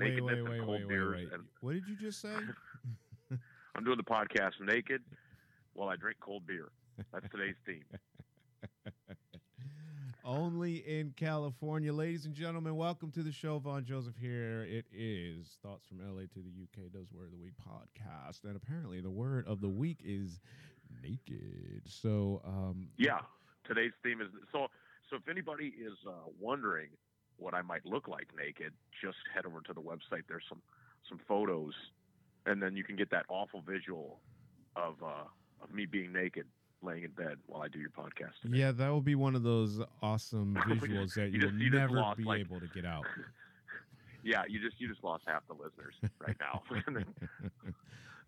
Wait, wait, wait, cold wait, wait, beers. wait. And What did you just say? I'm doing the podcast naked while I drink cold beer. That's today's theme. Only in California. Ladies and gentlemen, welcome to the show. Von Joseph here. It is Thoughts from LA to the UK does Word of the Week podcast. And apparently the word of the week is naked. So, um, Yeah, today's theme is so. So if anybody is uh, wondering what I might look like naked, just head over to the website. There's some some photos, and then you can get that awful visual of uh, of me being naked, laying in bed while I do your podcast. today. yeah, that will be one of those awesome visuals that you, You just- will you never lost, be like- able to get out. Yeah, you just you just lost half the listeners right now.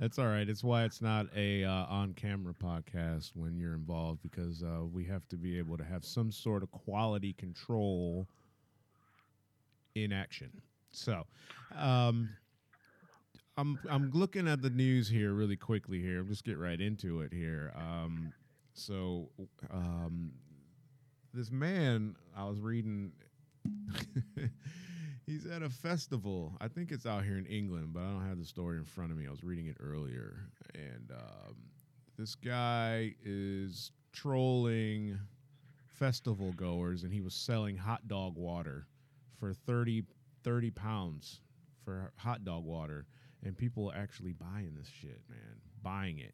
That's all right. It's why it's not a uh, on-camera podcast when you're involved because uh, we have to be able to have some sort of quality control in action. So, um, I'm I'm looking at the news here really quickly. Here, I'm just get right into it here. Um, so, um, this man I was reading. He's at a festival. I think it's out here in England, but I don't have the story in front of me. I was reading it earlier, and um, this guy is trolling festival goers, and he was selling hot dog water for 30, 30 pounds for hot dog water, and people are actually buying this shit, man, buying it.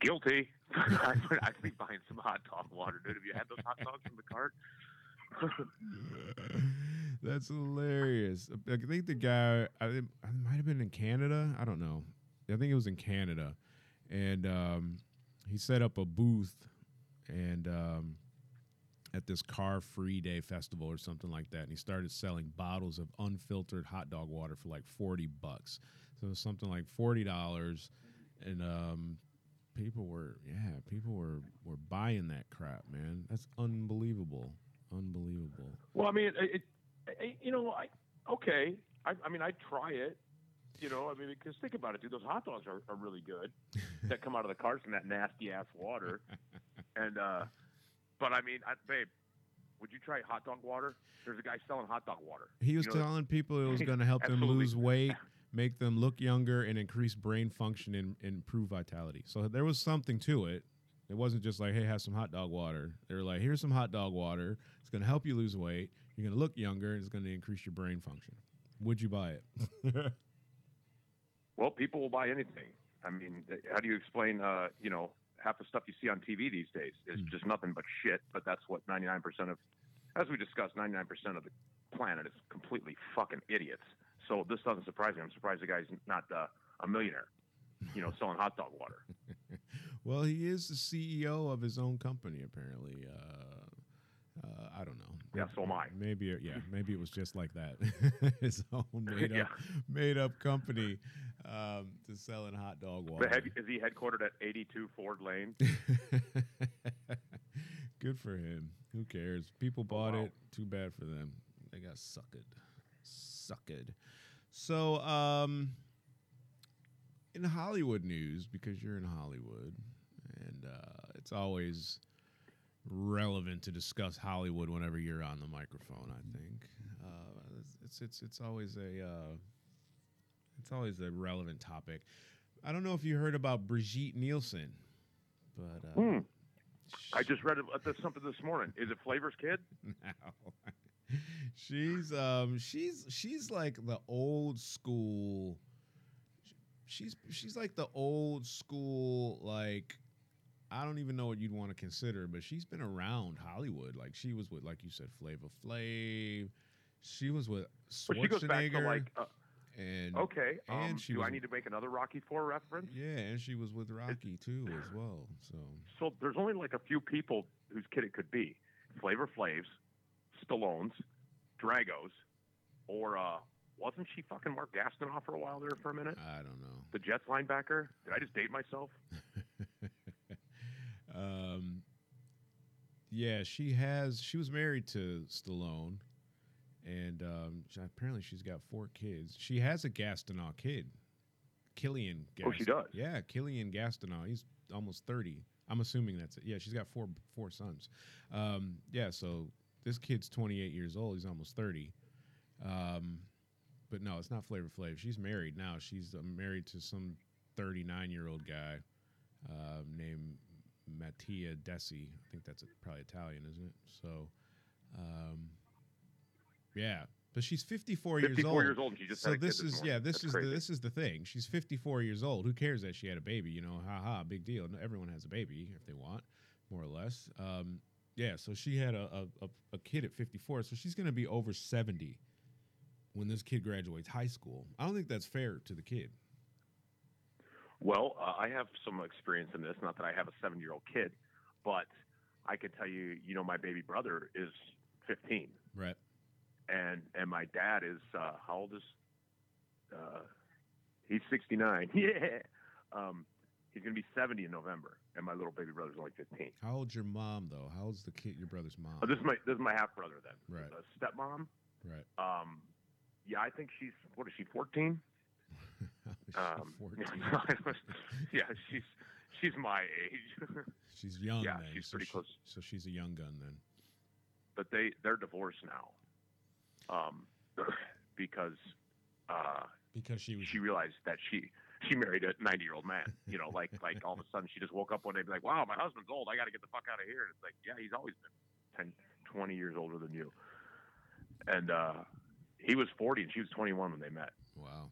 Guilty. I would, I'd be buying some hot dog water, dude. Have you had those hot dogs in the cart? That's hilarious. I think the guy, I, think- it might have been in Canada. I don't know. I think it was in Canada, and um, he set up a booth and um, at this car free day festival or something like that, and he started selling bottles of unfiltered hot dog water for like forty bucks. So it was something like forty dollars, and um, people were yeah, people were were buying that crap, man. That's unbelievable, unbelievable. Well, I mean, it, it you know, I okay. I, I mean, I'd try it. You know, I mean, because think about it, dude. Those hot dogs are, are really good that come out of the carts from that nasty ass water. And, uh, but I mean, I, babe, would you try hot dog water? There's a guy selling hot dog water. He was You know, telling people it was going to help them lose weight, make them look younger, and increase brain function and, and improve vitality. So there was something to it. It wasn't just like, hey, have some hot dog water. They were like, here's some hot dog water. It's going to help you lose weight. You're going to look younger, and it's going to increase your brain function. Would you buy it? Well, people will buy anything. I mean, how do you explain? Uh, you know, half the stuff you see on TV these days is Hmm. just nothing but shit. But that's what 99% of, as we discussed, 99% of the planet is completely fucking idiots. So this doesn't surprise me. I'm surprised the guy's not uh, a millionaire. You know, selling hot dog water. well, he is the CEO of his own company, apparently. Uh, uh, I don't know. Yeah, so am I. Maybe, yeah, maybe it was just like that. his own made up, Yeah. made up company um, to selling hot dog water. Have, is he headquartered at 82 Ford Lane? Good for him. Who cares? People bought wow. it. Too bad for them. They got sucked. Sucked. So, um, in Hollywood news, because you're in Hollywood, and uh, it's always relevant to discuss Hollywood whenever you're on the microphone. I think uh, it's, it's it's it's always a uh, it's always a relevant topic. I don't know if you heard about Brigitte Nielsen, but uh, I just read about this, something this morning. Is it Flavor's kid? now. she's um she's she's like the old school she's she's like the old school like I don't even know what you'd want to consider, but she's been around Hollywood. Like she was with, like you said, Flavor Flav. She was with But she goes back to Schwarzenegger, like, uh, and okay. Um, and she do was I need to make another Rocky Four reference? yeah, and she was with Rocky too as well. So So there's only like a few people whose kid it could be: Flavor Flavs, Stallones, Dragos, or uh, wasn't she fucking Mark Gastineau for a while there for a minute? I don't know. The Jets linebacker. Did I just date myself? Yeah, she has. She was married to Stallone, and um, she- apparently she's got four kids. She has a Gastineau kid, Killian. Gast- Oh, she does? Yeah, Killian Gastineau. He's almost thirty. I'm assuming that's it. Yeah, she's got four four sons. Um, yeah, so this kid's 28 years old. He's almost 30. Um, but no, it's not Flavor Flav. She's married now. She's uh, married to some 39 year old guy uh, named Mattia Dessì. I think that's probably Italian, isn't it? So, um, yeah, but she's 54, 54 years old. years old. She just so a this is morning. yeah, this That's is crazy. the this is the thing. She's 54 years old. Who cares that she had a baby? You know, ha ha, big deal. Everyone has a baby if they want, more or less. Um, yeah, so she had a, a, a, a kid at 54, so she's going to be over 70 when this kid graduates high school. I don't think that's fair to the kid. Well, uh, I have some experience in this. Not that I have a seven-year-old kid, but I can tell you, you know, my baby brother is 15, Right. and and my dad is uh, how old is? Uh, he's 69. Yeah. Um, he's gonna be 70 in November, and my little baby brother's only 15. How old's your mom though? How old's the kid? Your brother's mom? Oh, this is my this is my half brother then. Right. Uh, stepmom. right. Um, yeah, I think she's what is she 14? Um, 14. yeah, she's she's my age. she's young. yeah, then, she's so pretty she- close. So she's a young gun then. but they they're divorced now um, because uh, Because she was she realized that she she married a 90 year old man you know like like all of a sudden she just woke up one day and be like wow my husband's old i got to get the fuck out of here and it's like yeah he's always been 10 20 years older than you and uh he was 40 and she was 21 when they met wow.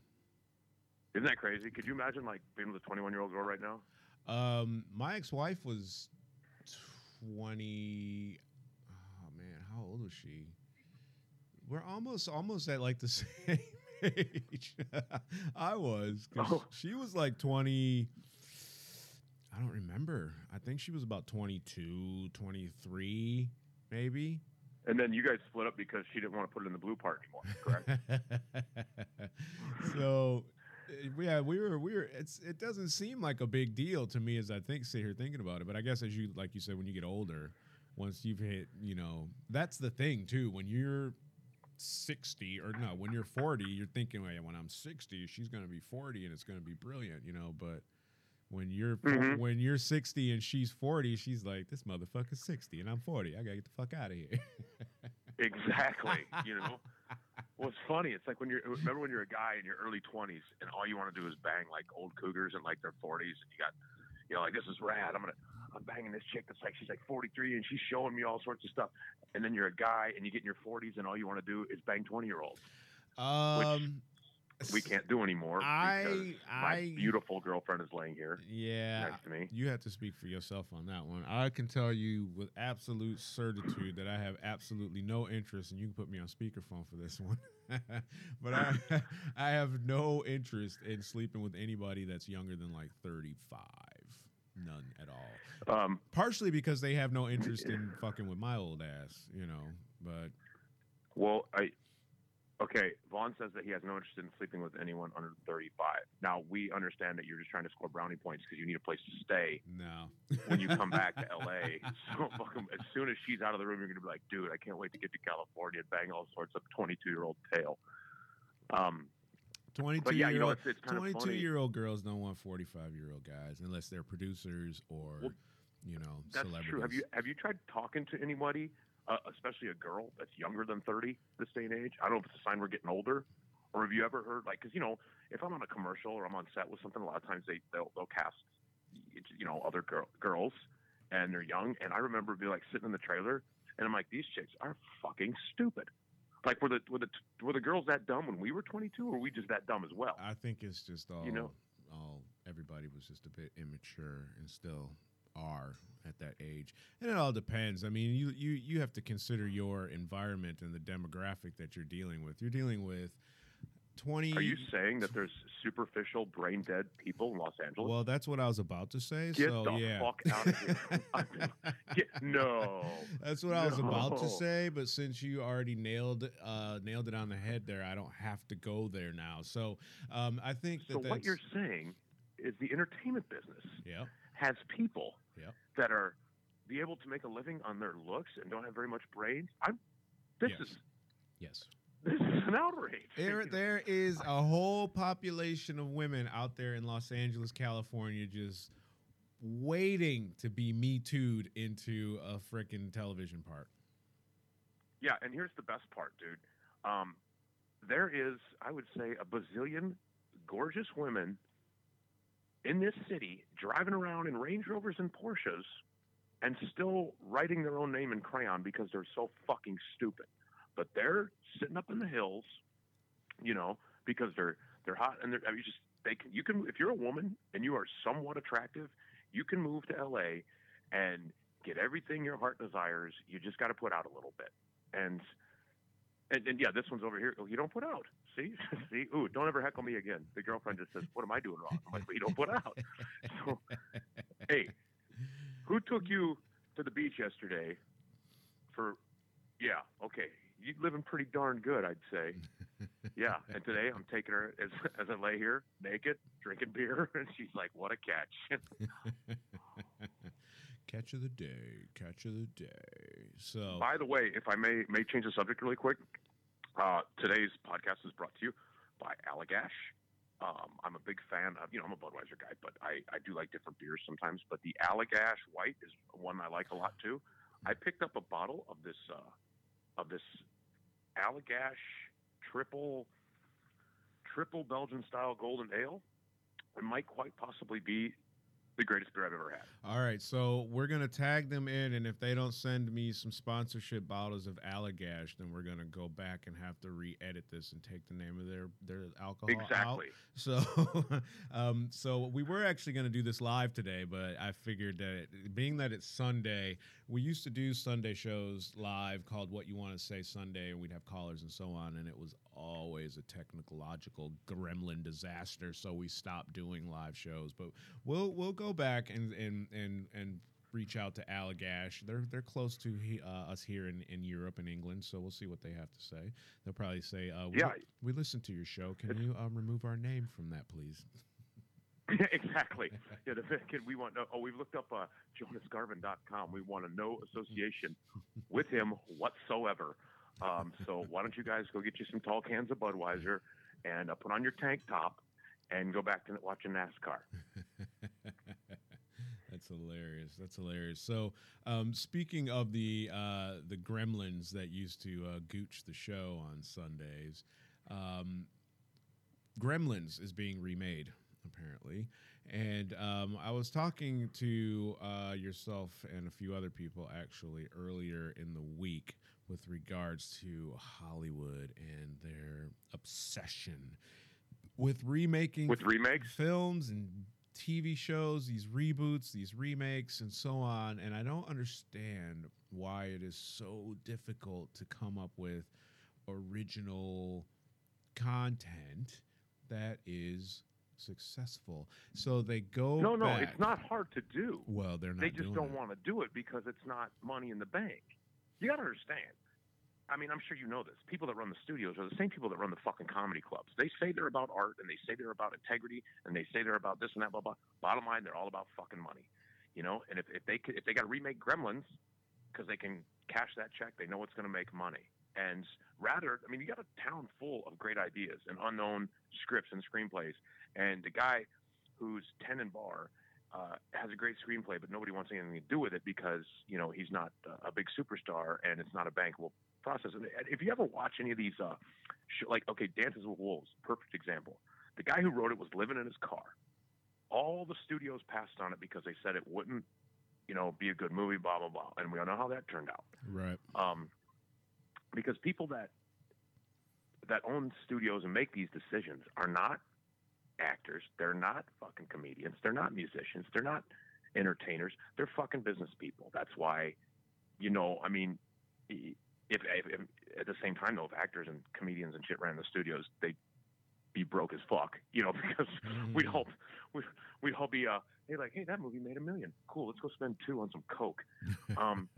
Isn't that crazy could you imagine like being with a 21 year old girl right now Um, my ex-wife was twenty. Oh man, how old was she? We're almost almost at like the same age. I was. Oh. She was like twenty. I don't remember. I think she was about 22, 23, maybe. and then you guys split up because she didn't want to put it in the blue part anymore correct so yeah we were we were it's it doesn't seem like a big deal to me as i think sit here thinking about it but i guess as you like you said when you get older once you've hit you know that's the thing too when you're 60 or no when you're 40 you're thinking well, when i'm 60 she's going to be 40 and it's going to be brilliant you know but when you're Mhm. when you're 60 and she's 40 she's like this motherfucker's 60 and i'm 40 i gotta get the fuck out of here exactly you know Well, it's funny. It's like when you're remember when you're a guy in your early 20s and all you want to do is bang like old cougars in like their 40s, and you got, you know, like this is rad. I'm gonna, I'm banging this chick that's like she's like 43 and she's showing me all sorts of stuff. And then you're a guy and you get in your 40s and all you want to do is bang 20 year olds. um We can't do anymore I- my I- beautiful girlfriend is laying here yeah next to me. You have to speak for yourself on that one. I can tell you with absolute certitude that I have absolutely no interest, and you can put me on speakerphone for this one. but I, I have no interest in sleeping with anybody that's younger than like 35. None at all. Um, Partially because they have no interest in fucking with my old ass, you know. But well, I. Okay, Vaughn says that he has no interest in sleeping with anyone under 35. Now we understand that you're just trying to score brownie points because you need a place to stay. no. when you come back to LA. So fucking, as soon as she's out of the room, you're gonna be like, dude, I can't wait to get to California and bang all sorts of 22 year old tail. Um, 22 but yeah, you year know, old, it's, it's 22 year old girls don't want 45 year old guys unless they're producers or, Well, you know, That's celebrities. true. Have you have you tried talking to anybody, uh, especially a girl that's younger than 30 this day and age? I don't know if it's a sign we're getting older, or have you ever heard like, because you know, if I'm on a commercial or I'm on set with something, a lot of times they they'll, they'll cast, you know, other girl, girls, and they're young. And I remember being like sitting in the trailer, and I'm like, these chicks are fucking stupid. Like were the were the were the girls that dumb when we were 22, or were we just that dumb as well? I think it's just all, You know- all everybody was just a bit immature and still are at that age. And it all depends. I mean, you you you have to consider your environment and the demographic that you're dealing with. You're dealing with 20 Are you saying that there's superficial, brain dead people in Los Angeles? Well, that's what I was about to say. Get so the yeah. fuck out of here! Get, no. That's what I was about to say, but since you already nailed uh, nailed it on the head there, I don't have to go there now. So um, I think that So what you're saying is the entertainment business yeah, has people Yep. that are be able to make a living on their looks and don't have very much brains. I'm. This Yes. is yes. this is an outrage. There, there is a whole population of women out there in Los Angeles, California, just waiting to be me too'd into a freaking television part. Yeah, and here's the best part, dude. Um, there is, I would say, a bazillion gorgeous women in this city driving around in Range Rovers and Porsches and still writing their own name in crayon because they're so fucking stupid. But they're sitting up in the hills, you know, because they're they're hot and they're I mean, just they can you can if you're a woman and you are somewhat attractive, you can move to LA and get everything your heart desires. You just got to put out a little bit. And and, and yeah, this one's over here. Oh, you don't put out. See, see. Ooh, don't ever heckle me again. The girlfriend just says, "What am I doing wrong?" I'm like, "But you don't put out." So, hey, who took you to the beach yesterday? For, yeah, okay, you're living pretty darn good, I'd say. Yeah, and today I'm taking her as as I lay here naked, drinking beer, and she's like, "What a catch!" catch of the day, catch of the day. So, By the way, if I may may change the subject really quick, uh, today's podcast is brought to you by Allagash. Um, I'm a big fan of, you know, I'm a Budweiser guy, but I, I do like different beers sometimes. But the Allagash White is one I like a lot too. I picked up a bottle of this uh, of this Allagash triple triple Belgian style golden ale. It might quite possibly be the greatest beer I've ever had. all right, so we're gonna tag them in, and if they don't send me some sponsorship bottles of Allagash, then we're gonna go back and have to re-edit this and take the name of their their alcohol out. Exactly. So, um, so we were actually going to do this live today, but I figured that it, being that it's Sunday, we used to do Sunday shows live called "What You Want to Say Sunday," and we'd have callers and so on, and it was always a technological gremlin disaster. So we stopped doing live shows, but we'll we'll go back and and and and reach out to Allagash. They're they're close to he, uh, us here in, in Europe and England, so we'll see what they have to say. They'll probably say, uh, we, Yeah. we listened to your show. Can you um, remove our name from that, please?" exactly. Yeah, the, kid, we want. Oh, we've looked up uh, JonasGarvin.com. We want a no association with him whatsoever. Um, so why don't you guys go get you some tall cans of Budweiser and uh, put on your tank top and go back to watching NASCAR. That's hilarious. That's hilarious. So, um, speaking of the uh, the gremlins that used to uh, gooch the show on Sundays, um, Gremlins is being remade apparently, and um, I was talking to uh, yourself and a few other people actually earlier in the week with regards to Hollywood and their obsession with remaking With remakes? films and TV shows, these reboots, these remakes, and so on. And I don't understand why it is so difficult to come up with original content that is successful. So they go. No, no, back- it's not hard to do. Well, they're not. They just don't it. want to do it because it's not money in the bank. You got to understand. I mean, I'm sure you know this. People that run the studios are the same people that run the fucking comedy clubs. They say they're about art and they say they're about integrity and they say they're about this and that, blah blah. Bottom line, they're all about fucking money, you know. And if, if they if they got to remake Gremlins because they can cash that check, they know it's going to make money. And rather, I mean, you got a town full of great ideas and unknown scripts and screenplays. And the guy who's ten and bar uh, has a great screenplay, but nobody wants anything to do with it because you know he's not uh, a big superstar and it's not a bankable process. And if you ever watch any of these, uh, sh- like okay, Dances with Wolves, perfect example. The guy who wrote it was living in his car. All the studios passed on it because they said it wouldn't, you know, be a good movie, blah blah blah. And we all know how that turned out. Right. Um, because people that that own studios and make these decisions are not actors. They're not fucking comedians. They're not musicians. They're not entertainers. They're fucking business people. That's why, you know, I mean, if, if, if at the same time though, if actors and comedians and shit ran the studios, they'd be broke as fuck, you know, because we'd all we we'd all be uh, hey, like, hey, that movie made a million. Cool, let's go spend two on some coke. Um,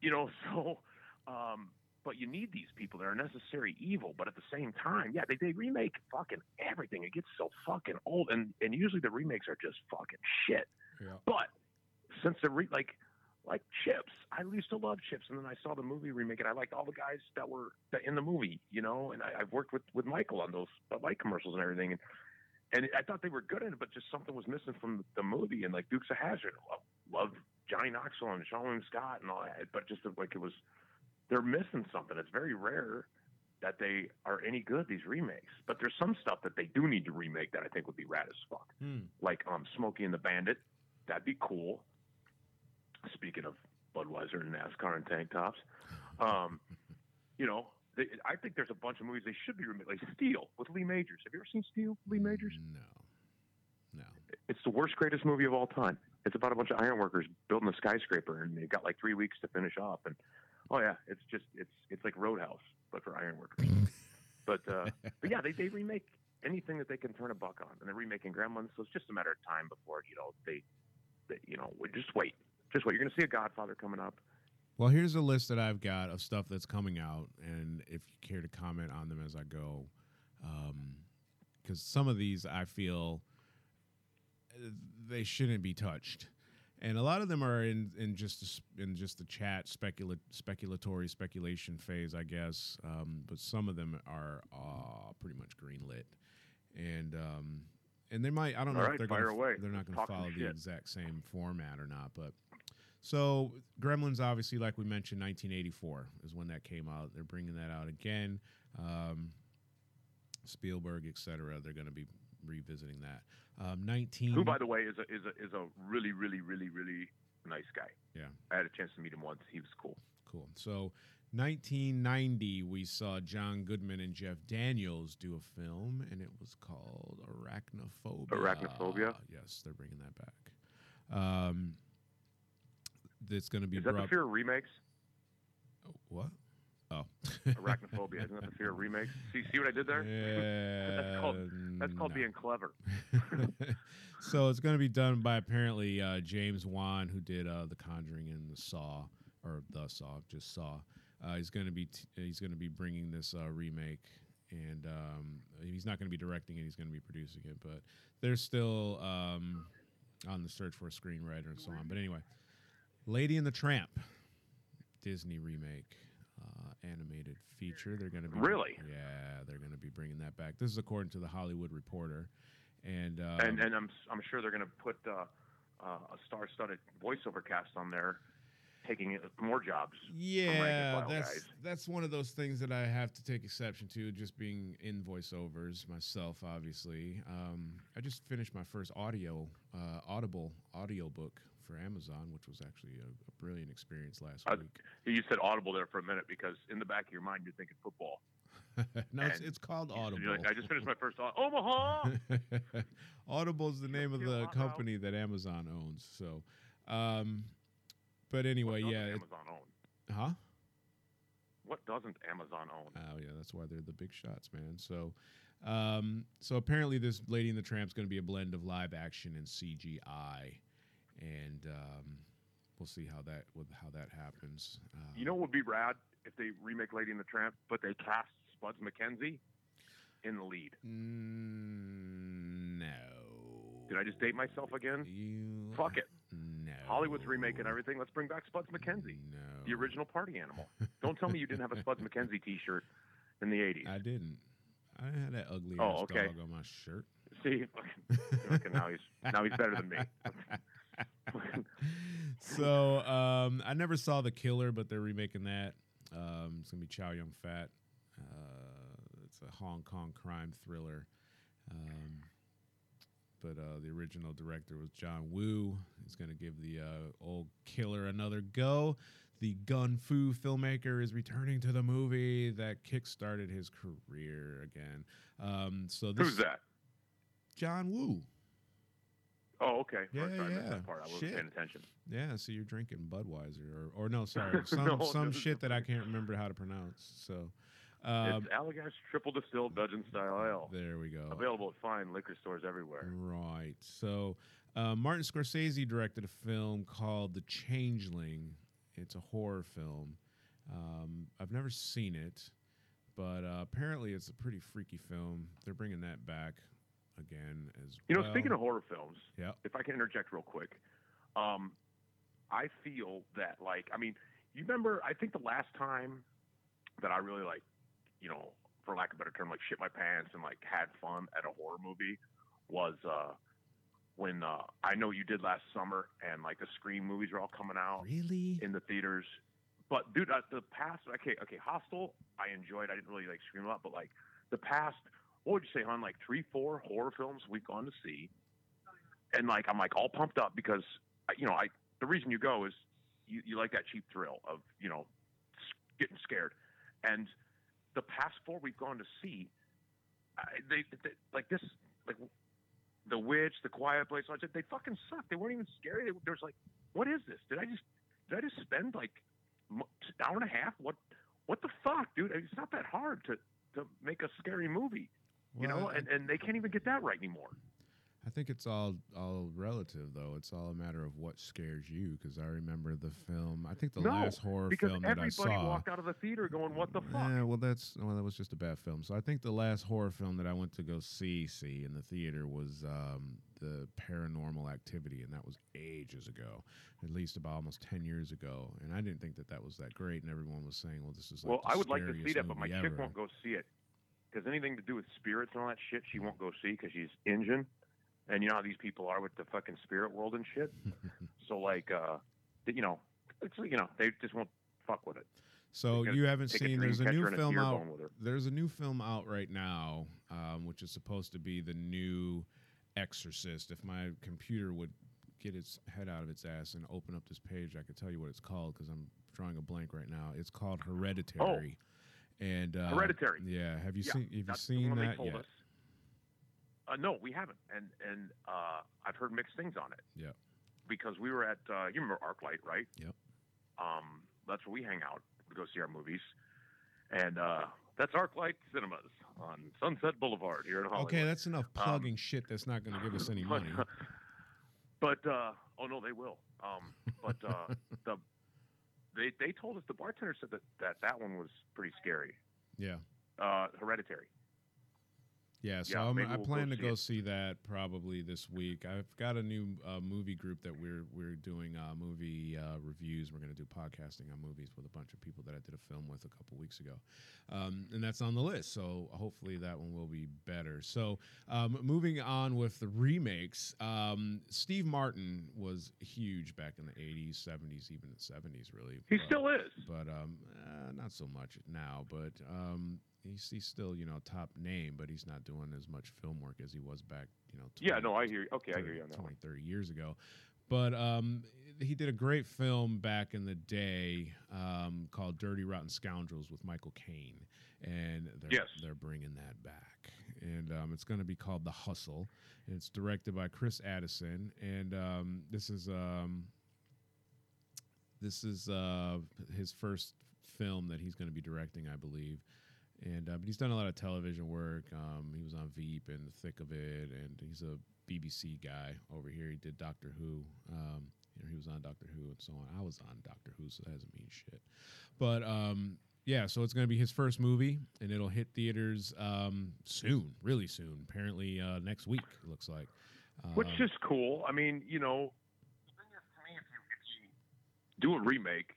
you know, so. Um, but you need these people. They're a necessary evil. But at the same time, yeah, they, they remake fucking everything. It gets so fucking old, and and usually the remakes are just fucking shit. Yeah. But since the re- like like Chips, I used to love Chips, and then I saw the movie remake, and I liked all the guys that were in the movie, you know. And I, I've worked with with Michael on those Bud Light commercials and everything, and and I thought they were good in it, but just something was missing from the movie. And like Dukes of Hazzard, love, loved Johnny Knoxville and Seann William Scott and all that, but just like it was they're missing something. It's very rare that they are any good. These remakes, but there's some stuff that they do need to remake that I think would be rad as fuck. Hmm. Like um, Smokey and the Bandit, that'd be cool. Speaking of Budweiser and NASCAR and tank tops, um, you know, they, I think there's a bunch of movies they should be remade. Like Steel with Lee Majors. Have you ever seen Steel, Lee Majors? No, no. It's the worst, greatest movie of all time. It's about a bunch of ironworkers building a skyscraper, and they've got like three weeks to finish off. And oh yeah, it's just it's it's like Roadhouse, but for ironworkers. but uh, but yeah, they they remake anything that they can turn a buck on, and they're remaking Gremlins. So it's just a matter of time before you know they, they you know we just wait, just wait. You're gonna see a Godfather coming up. Well, here's a list that I've got of stuff that's coming out, and if you care to comment on them as I go, because some of these I feel they shouldn't be touched, and a lot of them are in in just the, in just the chat specula- speculatory speculation phase, I guess. Um, but some of them are uh, pretty much greenlit, and um, and they might I don't know All if they're gonna, away. they're not going to follow the shit. exact same format or not, but. So Gremlins, obviously, like we mentioned, 1984 is when that came out. They're bringing that out again. Um, Spielberg, et cetera. They're going to be revisiting that. Um, 19. Who, by the way, is a is a is a really really really really nice guy. Yeah. I had a chance to meet him once. He was cool. Cool. So 1990, we saw John Goodman and Jeff Daniels do a film, and it was called Arachnophobia. Arachnophobia? Yes, they're bringing that back. Um, that's going to be Is that the fear of remakes? what? Oh. Arachnophobia. Isn't that the fear of remakes? See see what I did there? Yeah, That's called- That's called no. being clever. so it's going to be done by apparently uh, James Wan, who did uh, The Conjuring and The Saw, or The Saw, just Saw. Uh, he's going to be t- he's going to be bringing this uh, remake, and um, he's not going to be directing it. He's going to be producing it, but they're still um, on the search for a screenwriter and so on. But anyway, Lady and the Tramp, Disney remake. Uh, animated feature. They're going to be Really? yeah. They're going to be bringing that back. This is according to the Hollywood Reporter, and um, and and I'm I'm sure they're going to put uh, uh, a star-studded voiceover cast on there, taking more jobs. yeah, that's guys. that's one of those things that I have to take exception to. Just being in voiceovers myself, obviously. Um, I just finished my first audio uh, Audible audio book for Amazon, which was actually a, a brilliant experience last week. You said audible there for a minute because in the back of your mind you're thinking football. no, it's, it's called You're Audible. like, I just finished my first au- Omaha. Audible is the name of the company that Amazon owns. So, um, but anyway, what yeah, it, Amazon own? huh? What doesn't Amazon own? Oh yeah, that's why they're the big shots, man. So, um, so apparently this Lady and the Tramp is going to be a blend of live action and CGI, and um, we'll see how that how that happens. Uh, You know what would be rad if they remake Lady and the Tramp, but they cast Spuds MacKenzie in the lead. mm, no. Did I just date myself again? You Fuck it. No. Hollywood's remaking everything. Let's bring back Spuds MacKenzie, No. the original party animal. Don't tell me you didn't have a Spuds MacKenzie T-shirt in the '80s. I didn't. I had that ugly Oh, ass okay. dog on my shirt. See, fucking now he's now he's better than me. so um, I never saw the killer, but they're remaking that. Um, it's gonna be Chow Yun Fat. Uh, it's a Hong Kong crime thriller. Um, but uh, the original director was John Woo. He's gonna give the uh, old killer another go. The gun fu filmmaker is returning to the movie that kickstarted his career again. Um, so this Who's that? John Woo. Oh, okay. Yeah, Sorry, yeah. that part. I wasn't Shit. paying attention. Yeah, so you're drinking Budweiser, or or no, sorry, some No, some shit that I can't remember how to pronounce. So, um, it's Allagash Triple Distilled Belgian Style Ale. there we go. Available at fine liquor stores everywhere. Right. So, uh, Martin Scorsese directed a film called The Changeling. It's a horror film. Um, I've never seen it, but uh, apparently it's a pretty freaky film. They're bringing that back again as You know, well. speaking of horror films, yeah, if I can interject real quick, um, I feel that like I mean, you remember? I think the last time that I really like, you know, for lack of a better term, like shit my pants and like had fun at a horror movie was uh, when uh, I know you did last summer, and like the Scream movies are all coming out really? in the theaters. but dude, uh, the past. Okay, okay, Hostel. I enjoyed. I didn't really like scream a lot, but like the past. What would you say, on like three, four horror films we've gone to see, and like I'm like all pumped up because you know I the reason you go is you, you like that cheap thrill of you know getting scared, and the past four we've gone to see, I, they, they like this like the witch, the quiet place. I said they fucking suck. They weren't even scary. They, there's like, what is this? Did I just did I just spend like an hour and a half? What what the fuck, dude? It's not that hard to to make a scary movie, you know. I- And and they can't even get that right anymore. I think it's all all relative though. It's all a matter of what scares you. Because I remember the film. I think the no, last horror film that I everybody saw. walked out of the theater going, "What the fuck?" Yeah, well, that's well, that was just a bad film. So I think the last horror film that I went to go see see in the theater was um, the Paranormal Activity, and that was ages ago, at least about almost ten years ago. And I didn't think that that was that great, and everyone was saying, "Well, this is like well, I would like to see that, but my movie chick won't go see it because anything to do with spirits and all that shit, she won't go see because she's Indian, and you know how these people are with the fucking spirit world and shit. so like, uh, you know, it's you know they just won't fuck with it. So you haven't a seen? There's a new film out. bone with her. There's a new film out right now, um, which is supposed to be the new Exorcist. If my computer would get its head out of its ass and open up this page, I could tell you what it's called because I'm drawing a blank right now. It's called Hereditary. And uh. Hereditary. Yeah. Have you Yeah, seen? Have you seen that yet? us. Uh, no, we haven't, and and uh, I've heard mixed things on it. Yeah. Because we were at uh, you remember ArcLight, right? Yep. Um, that's where we hang out to go see our movies, and uh, that's ArcLight Cinemas on Sunset Boulevard here in Hollywood. Okay, that's enough Um, plugging shit. That's not going to give us any money. but uh, oh no, they will. Um, but uh, the they they told us the bartender said that that, that one was pretty scary. Yeah. Uh, Hereditary. Yeah, so Yeah, I'm, we'll plan go to go it. see that probably this week. I've got a new uh, movie group that we're we're doing uh, movie uh, reviews. We're going to do podcasting on movies with a bunch of people that I did a film with a couple weeks ago, um, and that's on the list. So hopefully that one will be better. So um, moving on with the remakes, um, Steve Martin was huge back in the '80s, '70s, even the '70s, really. He but- still is. but um, uh, not so much now. But um, he's, he's still you know top name, but he's not doing as much film work as he was back you know. Yeah, 20 no, I hear you. Okay, I 30 hear you on that 20, 30 years ago. But um, he did a great film back in the day um, called Dirty Rotten Scoundrels with Michael Caine, and they're, Yes. they're bringing that back. And um, it's going to be called The Hustle. And it's directed by Chris Addison, and um, this is um, this is uh, his first film that he's going to be directing, I believe. And uh, but he's done a lot of television work. Um, he was on Veep and the thick of it, and he's a BBC guy over here. He did Doctor Who. Um, you know, he was on Doctor Who and so on. I was on Doctor Who, so that doesn't mean shit. But um, yeah, so it's going to be his first movie, and it'll hit theaters um, soon, really soon. Apparently uh, next week. It looks like. Which Um, is cool. I mean, you know, the thing is, to me, if you, if you do a remake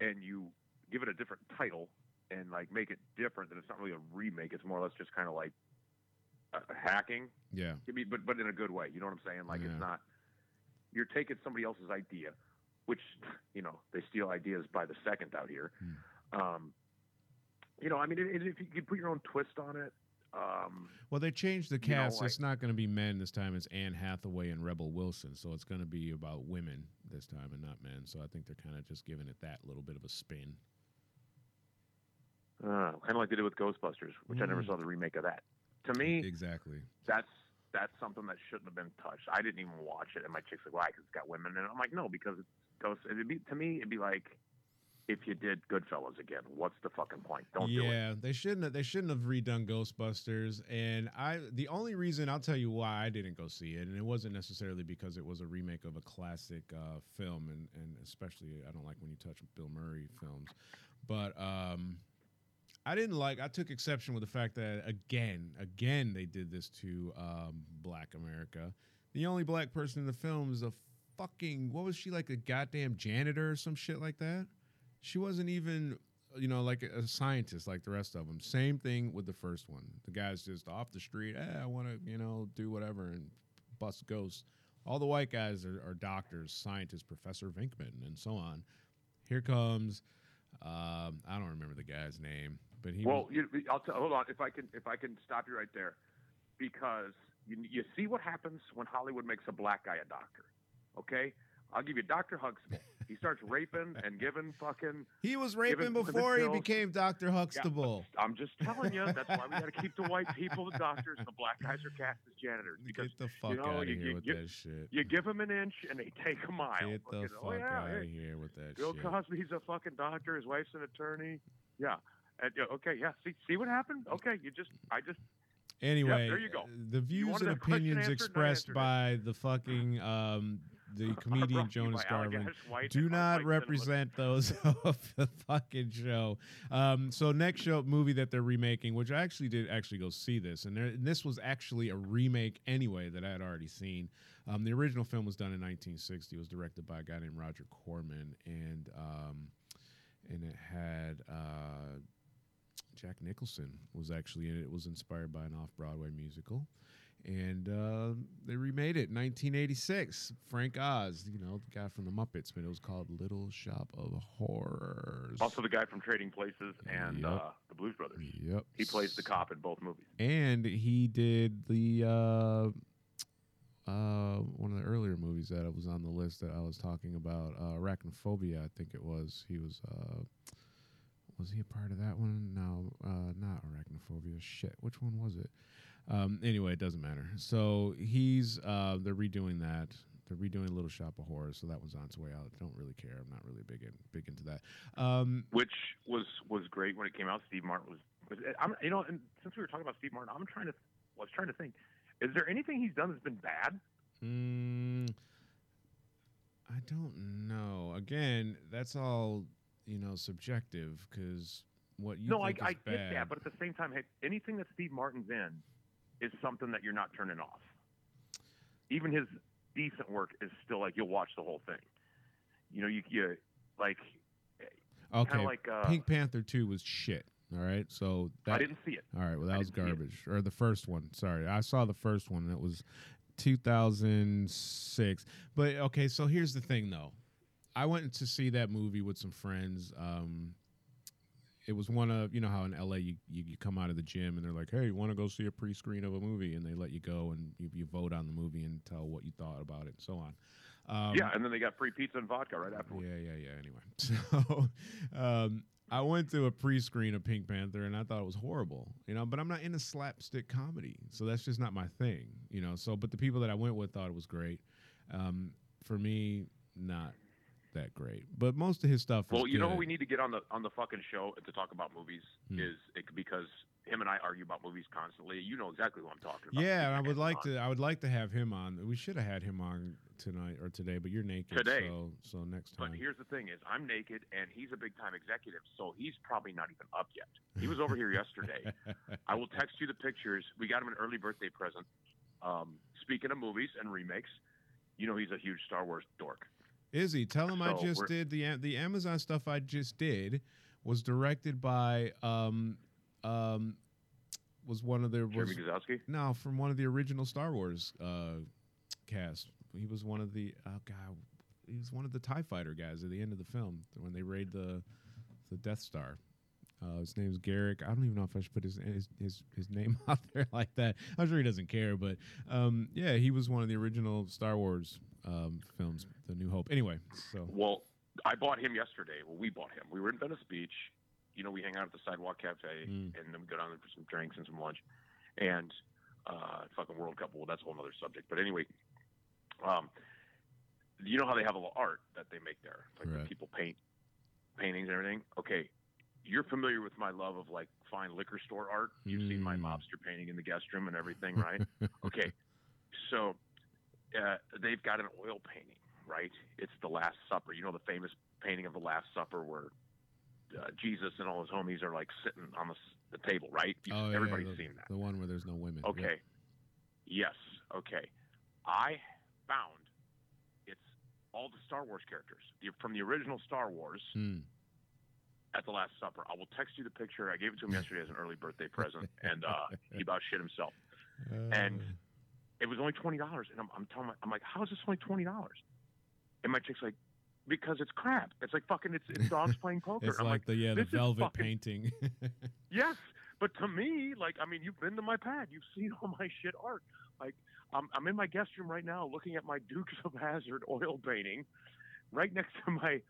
and you give it a different title and like make it different, then it's not really a remake. It's more or less just kind of like uh, hacking. yeah, I mean, but but in a good way. You know what I'm saying? Like Yeah. it's not you're taking somebody else's idea, which you know they steal ideas by the second out here. Hmm. Um, you know, I mean, it, it, if you could put your own twist on it. Um, Well, they changed the You know, cast. like- it's not going to be men this time. It's Anne Hathaway and Rebel Wilson. So it's going to be about women this time and not men. So I think they're kind of just giving it that little bit of a spin. Uh, kind of like they did with Ghostbusters, which I never Mm. saw the remake of that. To me, Exactly. that's that's something that shouldn't have been touched. I didn't even watch it, and my chick's like, "Why? Because it's got women." And I'm like, "No, because it's Ghost." It'd be to me, it'd be like if you did Goodfellas again. What's the fucking point? Don't do it. yeah, they shouldn't. Have, they shouldn't have redone Ghostbusters. And I, the only reason I'll tell you why I didn't go see it, and it wasn't necessarily because it was a remake of a classic uh, film, and and especially I don't like when you touch Bill Murray films, but um, I didn't like. I took exception with the fact that again, again, they did this to um, Black America. The only black person in the film is a fucking what was she like a goddamn janitor or some shit like that? She wasn't even you know like a, scientist like the rest of them. Same thing with the first one. The guy's just off the street. Eh, I want to you know do whatever and bust ghosts. All the white guys are, are doctors, scientists, Professor Venkman, and so on. Here comes Um, I don't remember the guy's name, but he. Well, was, you, I'll t- hold on. If I can, if I can stop you right there, because you, you see what happens when Hollywood makes a black guy a doctor. Okay, I'll give you Doctor Huxtable. He starts raping and giving fucking. he was raping before he became Doctor Huxtable. but I'm just telling you. That's why we got to keep the white people the doctors, and the black guys are cast as janitors. Because Get the fuck know, out of you- here you- with you- that shit. you give them an inch and they take a mile. Get the Fucking, oh, fuck oh, yeah, out hey, of here with that Bill shit. Cosby's a fucking doctor. His wife's an attorney. Yeah. And, okay. Yeah. See, see what happened? Okay. You just, I just, Anyway, there you go. the views and opinions answered, expressed answered it. by the fucking um, the comedian brought to you Jonas Garvin do not represent those of the fucking show. Um, so next show movie that they're remaking, which I actually did actually go see this, and, there, and this was actually a remake anyway that I had already seen. Um, the original film was done in 1960. It was directed by a guy named Roger Corman, and um, and it had uh, Jack Nicholson was actually in it. It was inspired by an off-Broadway musical. And uh, they remade it in 1986. Frank Oz, you know, the guy from the Muppets, but it was called Little Shop of Horrors. Also, the guy from Trading Places and Yep. uh, the Blues Brothers. Yep. He plays the cop in both movies. And he did the uh, uh, one of the earlier movies that was on the list that I was talking about, uh, Arachnophobia. I think it was. He was. Uh, was he a part of that one? No, uh, not Arachnophobia. Shit, which one was it? Um, anyway, it doesn't matter. So he's. Uh, they're redoing that. They're redoing Little Shop of Horrors, so that one's on its way out. Don't really care. I'm not really big in big into that. Um, which was was great when it came out. Steve Martin was, was I'm, you know, and since we were talking about Steve Martin, I'm trying to, I was trying to think, is there anything he's done that's been bad? Mm, I don't know. Again, that's all you know subjective because what you no, I, I get that, but at the same time, hey, anything that Steve Martin's in is something that you're not turning off. Even his decent work is still like you'll watch the whole thing. You know, you you like okay, kind of like uh, Pink Panther two was shit. All right, so that I didn't see it. all right. Well, that I was didn't see it. garbage. Or the first one. Sorry, I saw the first one. and It was 2006. But okay, so here's the thing, though. I went to see that movie with some friends. Um, it was one of you know how in LA you, you, you come out of the gym and they're like, hey, you want to go see a pre-screen of a movie, and they let you go and you, you vote on the movie and tell what you thought about it and so on. Um, yeah, and then they got free pizza and vodka right afterwards. yeah, yeah, yeah. Anyway, so um, I went to a pre-screen of Pink Panther and I thought it was horrible, you know. But I'm not into slapstick comedy, so that's just not my thing, you know. So, but the people that I went with thought it was great. Um, for me, not that great. But most of his stuff. Well, you know good. what we need to get on the on the fucking show to talk about movies Hmm. is it, because him and I argue about movies constantly. You know exactly what I'm talking about. Yeah, I would like on. to. I would like to have him on. We should have had him on tonight or today, but you're naked. Today. so so next time. But here's the thing: is I'm naked and he's a big time executive, so he's probably not even up yet. He was over here yesterday. I will text you the pictures. We got him an early birthday present. Um, speaking of movies and remakes, you know he's a huge Star Wars dork. Izzy, tell him I just did the the Amazon stuff I just did was directed by um um was one of the was Jeremy no from one of the original Star Wars uh cast. He was one of the oh god he was one of the Tie Fighter guys at the end of the film when they raid the the Death Star. Uh, his name's Garrick. I don't even know if I should put his his his, his name out there like that. I'm sure he doesn't care, but um, yeah, he was one of the original Star Wars um, films, The New Hope. Anyway, so Well, I bought him yesterday. Well, we bought him. We were in Venice Beach. You know, we hang out at the Sidewalk Cafe, Mm. and then we go down there for some drinks and some lunch. And uh, fucking World Cup. Well, that's a whole other subject. But anyway, um, you know how they have a little art that they make there, like Right. people paint paintings and everything. Okay, you're familiar with my love of like fine liquor store art. You've seen my Mm. mobster painting in the guest room and everything, right? okay, so uh, they've got an oil painting, right? It's the Last Supper. You know the famous painting of the Last Supper where uh, Jesus and all his homies are like sitting on the, the table, right? You- oh, yeah, everybody's the, seen that. the one where there's no women. Okay. Yes. Okay. I found it's all the Star Wars characters the, from the original Star Wars Hmm. At the Last Supper. I will text you the picture. I gave it to him yesterday as an early birthday present, and uh, he about shit himself. And- Uh, It was only twenty dollars, and I'm, I'm telling my, I'm like, how is this only twenty dollars? And my chick's like, because it's crap. It's like fucking it's, it's dogs playing poker. It's I'm like, the yeah the velvet fucking- painting. Yes, but to me, like, I mean, you've been to my pad, you've seen all my shit art. Like, I'm, I'm in my guest room right now, looking at my Dukes of Hazzard oil painting, right next to my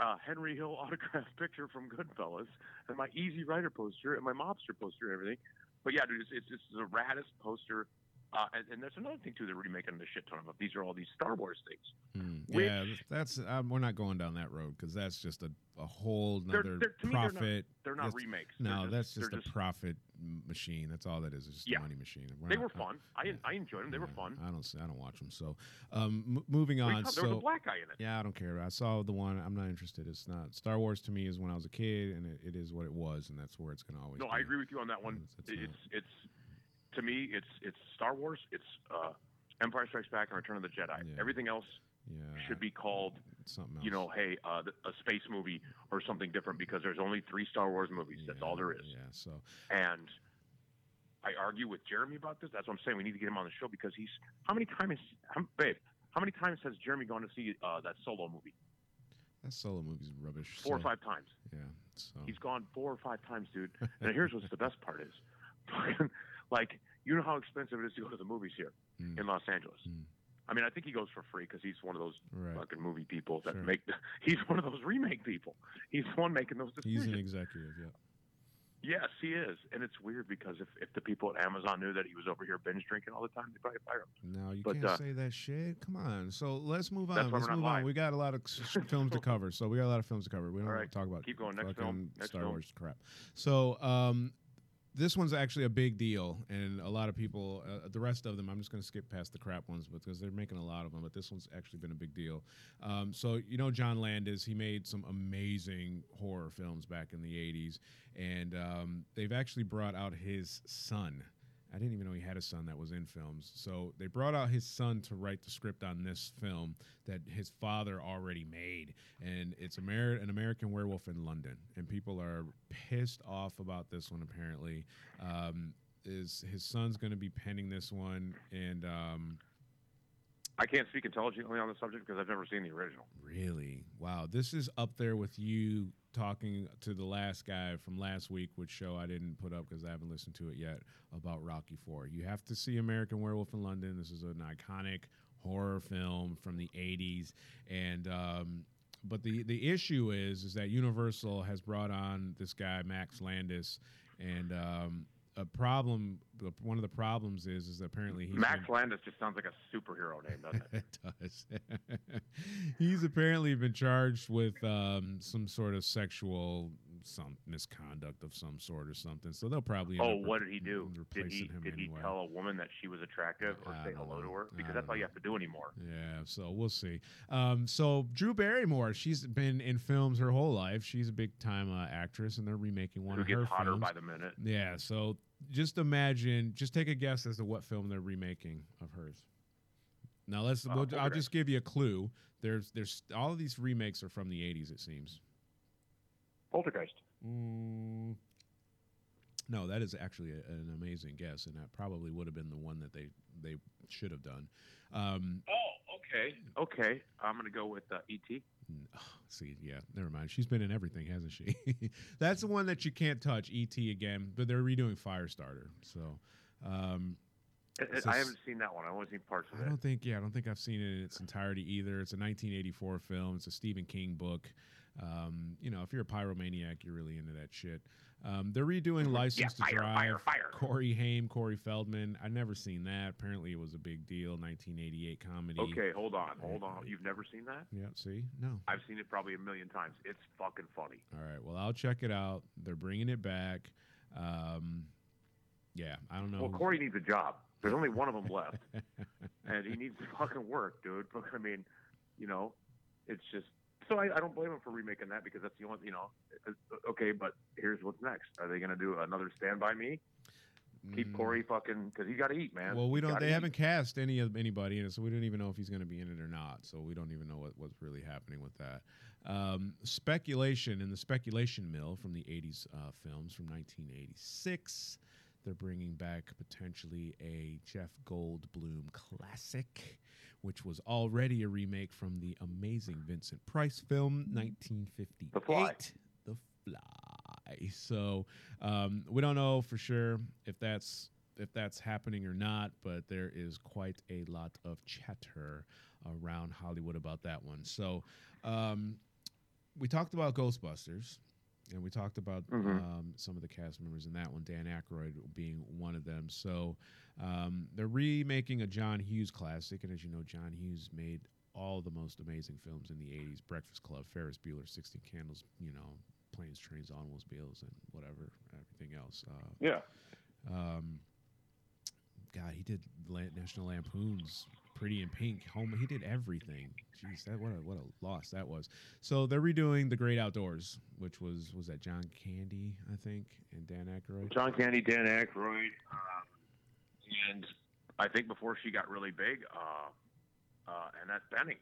uh, Henry Hill autographed picture from Goodfellas, and my Easy Rider poster, and my Mobster poster, and everything. But yeah, dude, it's, it's, it's the raddest poster. Uh, and, and there's another thing too that we're remaking the shit ton of. These are all these Star Wars things. Which- yeah, that's um, we're not going down that road because that's just a, a whole They're- they're- to me, they're not- profit. They're not remakes. no, They're that's they're just a profit machine. That's all that is. It's just Yeah. a money machine. We're They not- were fun. I, yeah. I enjoyed them. They were fun. I don't. I don't watch them. So, um, m- moving What are you on. talking- there was a black guy in it. yeah, I don't care. I saw the one. I'm not interested. It's not Star Wars to me. Is when I was a kid, and it, it is what it was, and that's where it's going to always. No, be. I agree with you on that one. It's- it's It's it's, to me, it's it's Star Wars. It's uh, Empire Strikes Back and Return of the Jedi. Yeah. Everything else Yeah, should be called, something else. you know, hey, uh, a space movie or something different because there's only three Star Wars movies. That's Yeah, all there is. Yeah. So And I argue with Jeremy about this. That's what I'm saying. We need to get him on the show because he's how many times, how, babe? How many times has Jeremy gone to see uh, that solo movie? that solo movie's rubbish. Four or five times. Yeah. So He's gone four or five times, dude. And here's what's the best part is, like, you know how expensive it is to go to the movies here Mm. in Los Angeles. Mm. I mean, I think he goes for free because he's one of those right. fucking movie people that Sure. make. He's one of those remake people. He's the one making those decisions. He's an executive. Yeah. yes, he is, and it's weird because if, if the people at Amazon knew that he was over here binge drinking all the time, they'd probably fire him. No, you But, can't uh, say that shit. Come on. So let's move on. Let's move on. We got a lot of films to cover. So we got a lot of films to cover. We don't All want to talk about Keep going. Next film. Next Star film. Wars crap. So um, this one's actually a big deal, and a lot of people. Uh, the rest of them, I'm just going to skip past the crap ones because they're making a lot of them. But this one's actually been a big deal. Um, so you know, John Landis, he made some amazing horror films back in the '80s, and um, they've actually brought out his son. I didn't even know he had a son that was in films. So they brought out his son to write the script on this film that his father already made, and it's Amer- an American Werewolf in London, and people are pissed off about this one. Apparently, um, is his son's going to be penning this one, and um, I can't speak intelligently on the subject because I've never seen the original. Really? Wow. This is up there with you talking to the last guy from last week, which show I didn't put up because I haven't listened to it yet, about Rocky Four. You have to see American Werewolf in London. This is an iconic horror film from the 80s. And, um, but the, the issue is, is that Universal has brought on this guy, Max Landis, and, um, a problem. One of the problems is, is apparently he's Max been- Landis just sounds like a superhero name, doesn't it? it does. He's apparently been charged with um, some sort of sexual some misconduct of some sort or something. So they'll probably oh, what did he do? Did he did he tell a woman that she was attractive or I say hello to her? Because that's all you have to do anymore. Yeah, so we'll see. Um, so Drew Barrymore, she's been in films her whole life. She's a big time uh, actress, and they're remaking one Who of gets her hotter films. by the minute? Yeah, so just imagine, just take a guess as to what film they're remaking of hers. Now let's. Uh, we'll, I'll just give you a clue. There's, there's all of these remakes are from the '80s. It seems. Poltergeist. Mm, no, that is actually a, an amazing guess, and that probably would have been the one that they they should have done. Um, Oh, okay, okay. I'm gonna go with uh, E.T. oh, see, yeah, never mind. She's been in everything, hasn't she? That's the one that you can't touch. E.T. again, but they're redoing Firestarter. So. Um, I- It's I haven't seen that one. I've only seen parts of I it. I don't think, yeah, I don't think I've seen it in its entirety either. It's a 1984 film. It's a Stephen King book. Um, you know, if you're a pyromaniac, you're really into that shit. Um, they're redoing License to fire, Drive. fire, fire. Corey Haim, Corey Feldman. I've never seen that. Apparently, it was a big deal. 1988 comedy. Okay, hold on, hold on. You've never seen that? Yeah. See, no. I've seen it probably a million times. It's fucking funny. All right. Well, I'll check it out. They're bringing it back. Um, yeah, I don't know. Well, Corey needs a job. There's only one of them left, and he needs to fucking work, dude. I mean, you know, it's just. So I, I don't blame him for remaking that because that's the only, you know. uh, Okay, but here's what's next. Are they going to do another Stand by Me? Keep Mm, Corey fucking because he got to eat, man. Well, we don't. They eat. haven't cast any of anybody in it, so we don't even know if he's going to be in it or not. So we don't even know what, what's really happening with that. Um, speculation in the speculation mill from the '80s uh, films from 1986 they're bringing back potentially a Jeff Goldblum classic, which was already a remake from the amazing Vincent Price film 1958, The Fly. The Fly. So um, we don't know for sure if that's if that's happening or not, but there is quite a lot of chatter around Hollywood about that one. So um, we talked about Ghostbusters, and we talked about Mhm. um, some of the cast members in that one, Dan Aykroyd being one of them. So um, they're remaking a John Hughes classic, and as you know, John Hughes made all the most amazing films in the 80s Breakfast Club, Ferris Bueller, 16 Candles, you know, Planes, Trains, Automobiles, and whatever, everything else. Uh, Yeah. um, God, he did National Lampoon's Pretty in Pink. Home, he did everything. Jeez, that what a what a loss that was. So they're redoing The Great Outdoors, which was was that John Candy, I think, and Dan Aykroyd. John Candy, Dan Aykroyd, um, and I think before she got really big, uh, uh, Annette Bening.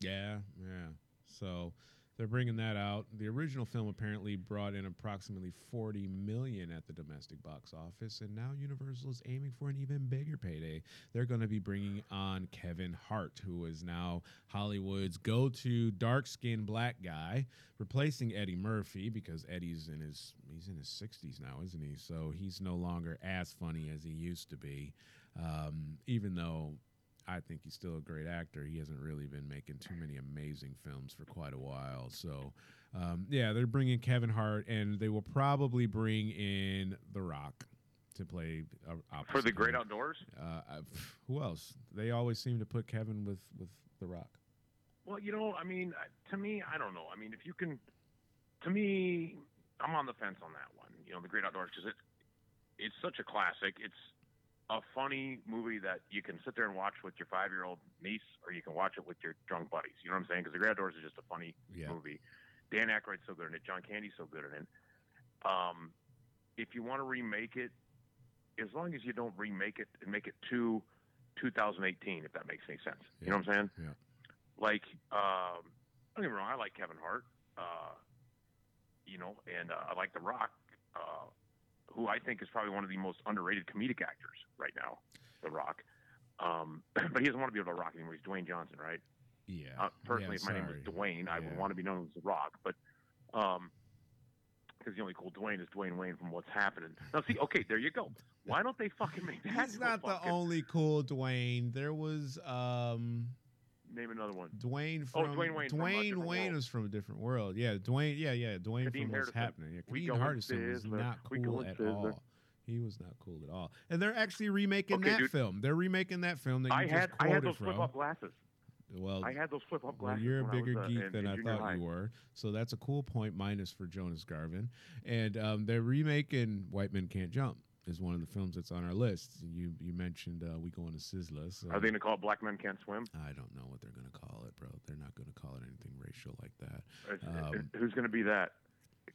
Yeah, yeah. So they're bringing that out. The original film apparently brought in approximately 40 million at the domestic box office, and now Universal is aiming for an even bigger payday. They're going to be bringing on Kevin Hart, who is now Hollywood's go-to dark-skinned black guy, replacing Eddie Murphy because Eddie's in his he's in his 60s now, isn't he? So he's no longer as funny as he used to be. Um, even though I think he's still a great actor. He hasn't really been making too many amazing films for quite a while. So, um, yeah, they're bringing Kevin Hart, and they will probably bring in The Rock to play uh, opposite For the Great. Outdoors? Uh, who else? They always seem to put Kevin with with The Rock. Well, you know, I mean, to me, I don't know. I mean, if you can, to me, I'm on the fence on that one. You know, The Great Outdoors, because it's it's such a classic. It's a funny movie that you can sit there and watch with your five year old niece, or you can watch it with your drunk buddies. You know what I'm saying? Because The Great Outdoors is just a funny Yeah. movie. Dan Aykroyd's so good in it. John Candy's so good in it. Um, if you want to remake it, as long as you don't remake it and make it to 2018, if that makes any sense. You know what I'm saying? Yeah. Like, um, don't get me wrong, I like Kevin Hart, uh, you know, and uh, I like The Rock, uh, who I think is probably one of the most underrated comedic actors right now. The Rock, um, but he doesn't want to be able to rock anymore. He's Dwayne Johnson, right? Yeah. Uh, personally, Yeah, if my name was. Dwayne, I would want to be known as The Rock, but um, because the only cool Dwayne is Dwayne Wayne from What's Happening. Now, see, okay, there you go. Why don't they fucking make that? He's not the fucking- only cool Dwayne. There was um Name another one. Dwayne Oh, Dwayne Wayne from Dwayne different Wayne is from a different world. Yeah, Dwayne. Yeah, yeah, Dwayne Kadeem from what's happening. Yeah, Kadeem Hardison was not cool at all. He was not cool at all. And they're actually remaking Okay, that dude. film. They're remaking that film that you I just had I had those from. flip up glasses. well, I had those flip up glasses. well, you're a I was, bigger uh, geek in- than in I thought high. you were. So that's a cool point minus for Jonas Garvin. And um, they're remaking White Men Can't Jump is one of the films that's on our list. You you mentioned uh, we going to Sizzler. So Are they going to call it Black Men Can't Swim? I don't know what they're going to call it, bro. They're not going to call it anything racial like that. Um, Who's going to be that?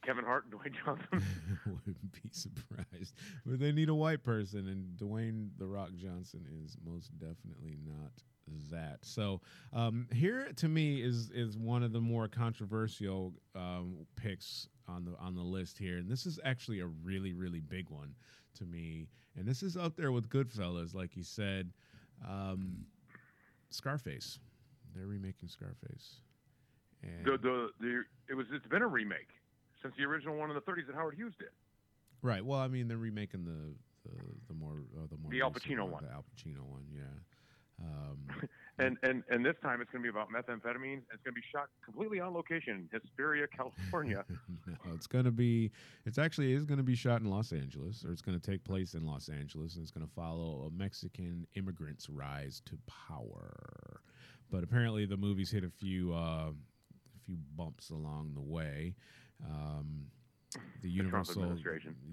Kevin Hart and Dwayne Johnson? Wouldn't be surprised. But they need a white person, and Dwayne The Rock Johnson is most definitely not that. So um, here, to me, is is one of the more controversial um, picks on the on the list here, and this is actually a really really big one to me, and this is up there with Goodfellas, like you said. Um, Scarface, they're remaking Scarface. And the, the, the, it was, it's been a remake since the original one in the 30s that Howard Hughes did. Right. Well, I mean, they're remaking the the, the more uh, the more The Al Pacino one. the Al Pacino one. Yeah. Um, And, and, and this time it's going to be about methamphetamines. It's going to be shot completely on location in Hesperia, California. no, it's gonna be. It's actually is gonna be shot in Los Angeles, or it's gonna take place in Los Angeles, and it's gonna follow a Mexican immigrant's rise to power. But apparently, the movie's hit a few uh, a few bumps along the way. Um, the Universal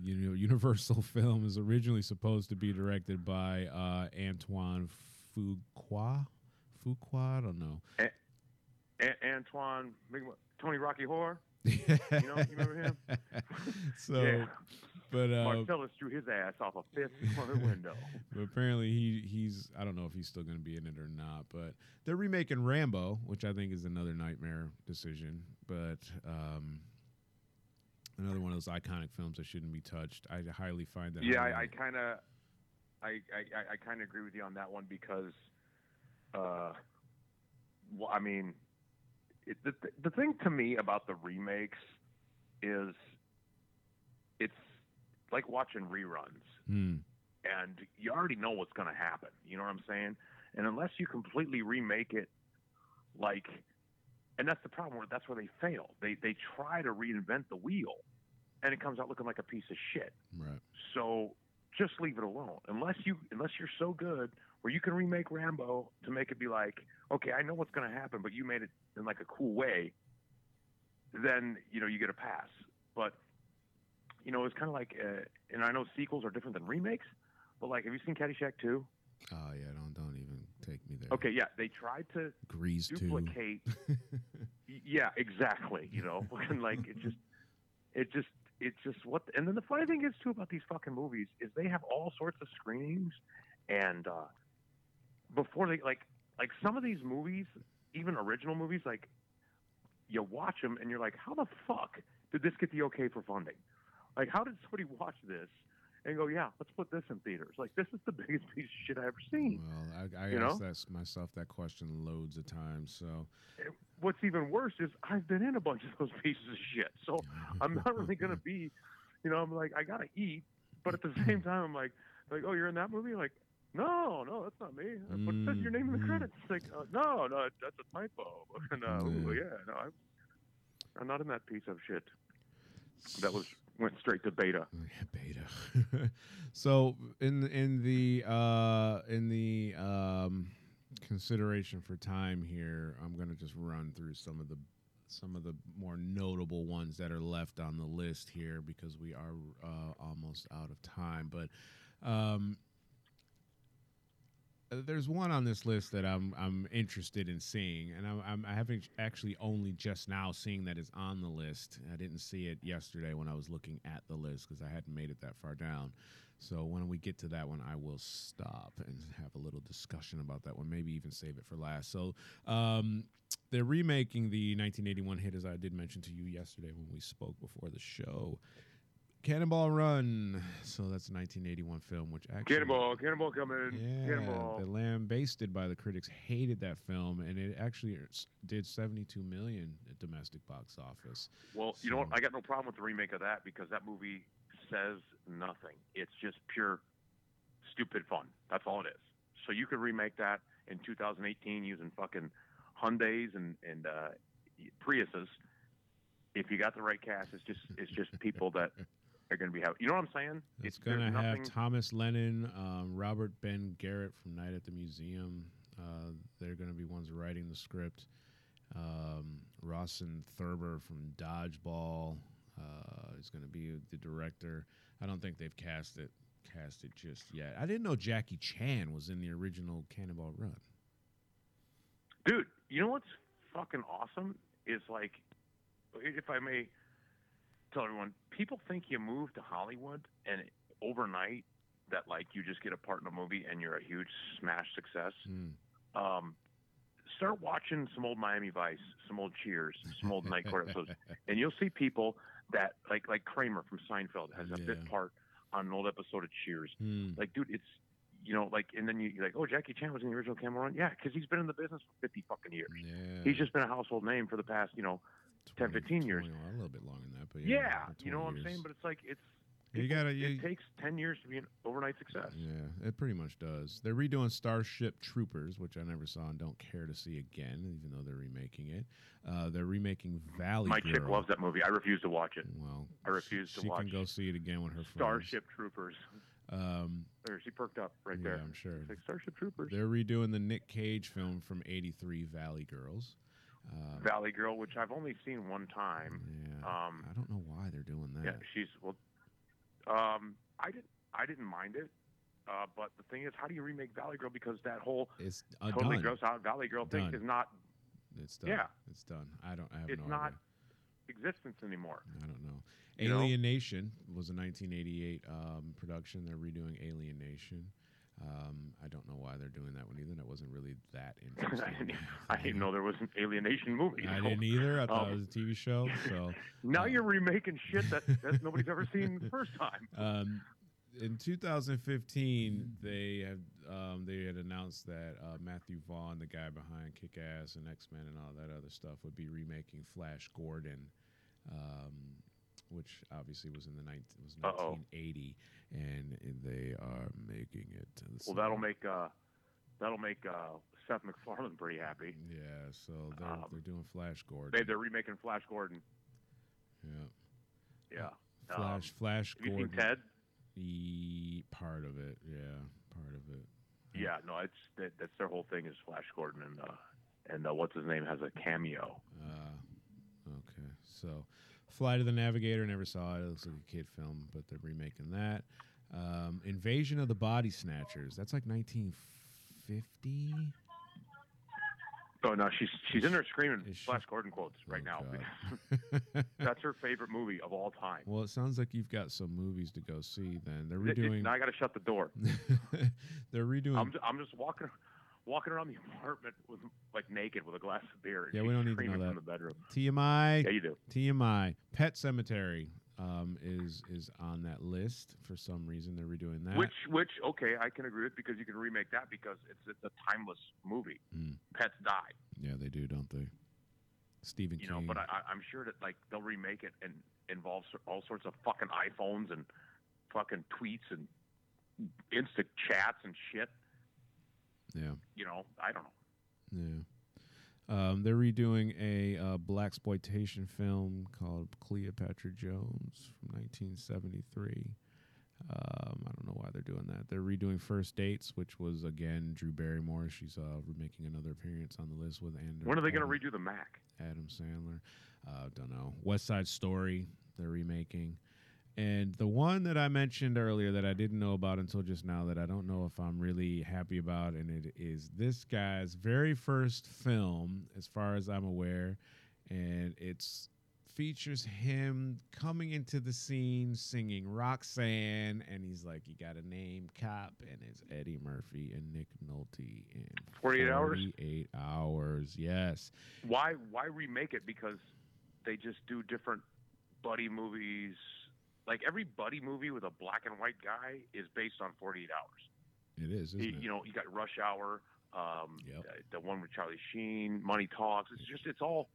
you know, Universal film is originally supposed to be directed by uh, Antoine Fuqua. Fuqua, I don't know. A- Antoine, Tony Rocky Horror. You know, you remember him? so, yeah. but uh, Marcellus threw his ass off a fifth floor window. but apparently he he's I don't know if he's still going to be in it or not. But they're remaking Rambo, which I think is another nightmare decision. But um, Another one of those iconic films that shouldn't be touched. I highly find that. Yeah, I, I kind of, I, I, I kind of agree with you on that one because, uh, well, I mean, it, the the thing to me about the remakes is, it's like watching reruns, Hmm. and you already know what's going to happen. You know what I'm saying? And unless you completely remake it, like, and that's the problem. Where that's where they fail. They they try to reinvent the wheel, and it comes out looking like a piece of shit. Right. So just leave it alone. Unless you unless you're so good where you can remake Rambo to make it be like, okay, I know what's going to happen, but you made it in like a cool way. Then you know you get a pass. But you know it's kind of like, uh, and I know sequels are different than remakes, but like, have you seen Caddyshack 2? Oh yeah, don't don't even take me there. Okay, yeah, they tried to Grease duplicate. Yeah, exactly. You know, and like it just, it just, it's just what. And then the funny thing is too about these fucking movies is they have all sorts of screenings, and uh before they like, like some of these movies, even original movies, like you watch them and you're like, how the fuck did this get the okay for funding? Like, how did somebody watch this and go, yeah, let's put this in theaters? Like, this is the biggest piece of shit I ever seen. Well, I, I You asked that, myself that question loads of times. So what's even worse is I've been in a bunch of those pieces of shit. So I'm not really gonna be, you know, I'm like I gotta eat, but at the same time I'm like, like oh you're in that movie, like no, no, that's not me. But it says your name in the Mm. credits. It's like uh, no, no, that's a typo. And uh, ooh, Yeah. yeah, no, I'm, I'm not in that piece of shit. That was went straight to beta. Yeah, beta. so in in the uh, in the um, consideration for time here, I'm gonna just run through some of the some of the more notable ones that are left on the list here because we are uh, almost out of time. But um, there's one on this list that I'm I'm interested in seeing, and I'm, I'm I haven't actually only just now seeing that it's on the list. I didn't see it yesterday when I was looking at the list because I hadn't made it that far down. So when we get to that one, I will stop and have a little discussion about that one. Maybe even save it for last. So um, they're remaking the 1981 hit, as I did mention to you yesterday when we spoke before the show. Cannonball Run. So that's a 1981 film, which actually Cannonball, cannonball coming. yeah, Cannonball. the lambasted by the critics hated that film, and it actually did 72 million at domestic box office. Well, you know what? I got no problem with the remake of that because that movie says nothing. It's just pure stupid fun. That's all it is. So you could remake that in 2018 using fucking Hyundai's and and uh, Priuses. If you got the right cast, it's just it's just people that are going to be having. You know what I'm saying? It's there's gonna have nothing- Thomas Lennon, um, Robert Ben Garant from Night at the Museum. Uh, they're gonna be ones writing the script. Um, Rawson Thurber from Dodgeball uh, is gonna be the director. I don't think they've cast it cast it just yet. I didn't know Jackie Chan was in the original Cannonball Run. Dude, you know what's fucking awesome is like, if I may tell everyone, people think you move to Hollywood and overnight that like you just get a part in a movie and you're a huge smash success. Hmm. Um, start watching some old Miami Vice, some old Cheers, some old Night Court episodes, and you'll see people that like like Kramer from Seinfeld has a bit part on an old episode of Cheers. Hmm. Like, dude, it's you know, like, and then you you're like, oh, Jackie Chan was in the original Cameron. Yeah, because he's been in the business for 50 fucking years. Yeah. He's just been a household name for the past, you know, 10, 15 years. 20, well, a little bit longer than that, but yeah, yeah, you know what I'm saying. But it's like it's You gotta- it takes 10 years to be an overnight success. Yeah, it pretty much does. They're redoing Starship Troopers, which I never saw and don't care to see again, even though they're remaking it. Uh, they're remaking Valley My Girl. chick loves that movie. I refuse to watch it. Well, I refuse she to watch it. She can go see it again with her friends. Starship Troopers. Um, There, she perked up right there. yeah, there. I'm sure. Like Starship Troopers. They're redoing the Nick Cage film from '83, Valley Girls. Uh, Valley Girl, which I've only seen one time. yeah, Um, I don't know why they're doing that. Yeah, she's well. Um, I didn't. I didn't mind it. Uh, but the thing is, how do you remake Valley Girl? Because that whole It's uh, totally done. gross out Valley Girl thing is not It's done. Yeah. it's done. I don't. I have It's no not- idea. existence anymore. I don't know. You know? Nation was a 1988 um, production. They're redoing Alien Nation. Um, I don't know why they're doing that one either. That wasn't really that I, interesting. didn't, I didn't know there was an alienation movie. I so- didn't either. I thought Um, it was a TV show. So Now uh, you're remaking shit that, that nobody's ever seen the first time. um, in 2015, they had um, they had announced that uh, Matthew Vaughn, the guy behind Kick Ass and X Men and all that other stuff, would be remaking Flash Gordon, um, which obviously was in the 19, was Uh-oh. 1980, and they are making it. Well, that'll make uh, that'll make uh, Seth MacFarlane pretty happy. Yeah, so they're Um, they're doing Flash Gordon. They, they're remaking Flash Gordon. yeah, Yeah. Um, Flash Flash have you Gordon. seen Ted? E- part of it, yeah, part of it. Yeah, no, it's that, that's their whole thing is Flash Gordon and uh, and uh, what's his name has a cameo. Uh, okay, so Flight of the Navigator, never saw it. It looks like a kid film, but they're remaking that. Um, Invasion of the Body Snatchers. That's like 1950. Oh no, she's she's in there screaming Is she? Flash Gordon quotes right Oh, now. God. That's her favorite movie of all time. well, it sounds like you've got some movies to go see. Then they're It- it- redoing. now I got to shut the door. they're redoing. I'm just, I'm just walking walking around the apartment with like naked with a glass of beer. Yeah, we don't need to know that. from the bedroom. TMI. Yeah, you do. TMI. Pet Sematary um, is is on that list for some reason. They're redoing that. Which which okay, I can agree with because you can remake that because it's it's a timeless movie. Mm. Pets die, Yeah, they do, don't they? Stephen you King. know, but I, I- I'm sure that like they'll remake it and involve all sorts of fucking iPhones and fucking tweets and instant chats and shit. Yeah. You know, I don't know. Yeah. Um, they're redoing a uh, black exploitation film called Cleopatra Jones from 1973. Um, I don't know why they're doing that. They're redoing First Dates, which was again Drew Barrymore. She's uh, making another appearance on the list with Andrew. When are they going to redo the Mac? Adam Sandler? Uh, don't know. West Side Story. They're remaking. And the one that I mentioned earlier that I didn't know about until just now that I don't know if I'm really happy about, and it is this guy's very first film, as far as I'm aware, and it's features him coming into the scene singing Roxanne, and he's like, "You got a name, cop," and it's Eddie Murphy and Nick Nolte in 48 hours? 48 hours, yes. Why why remake it? Because they just do different buddy movies. Like every buddy movie with a black and white guy is based on 48 hours. It is, it? you know, you got Rush Hour, um, Yep. the, the one with Charlie Sheen, Money Talks. It's just it's all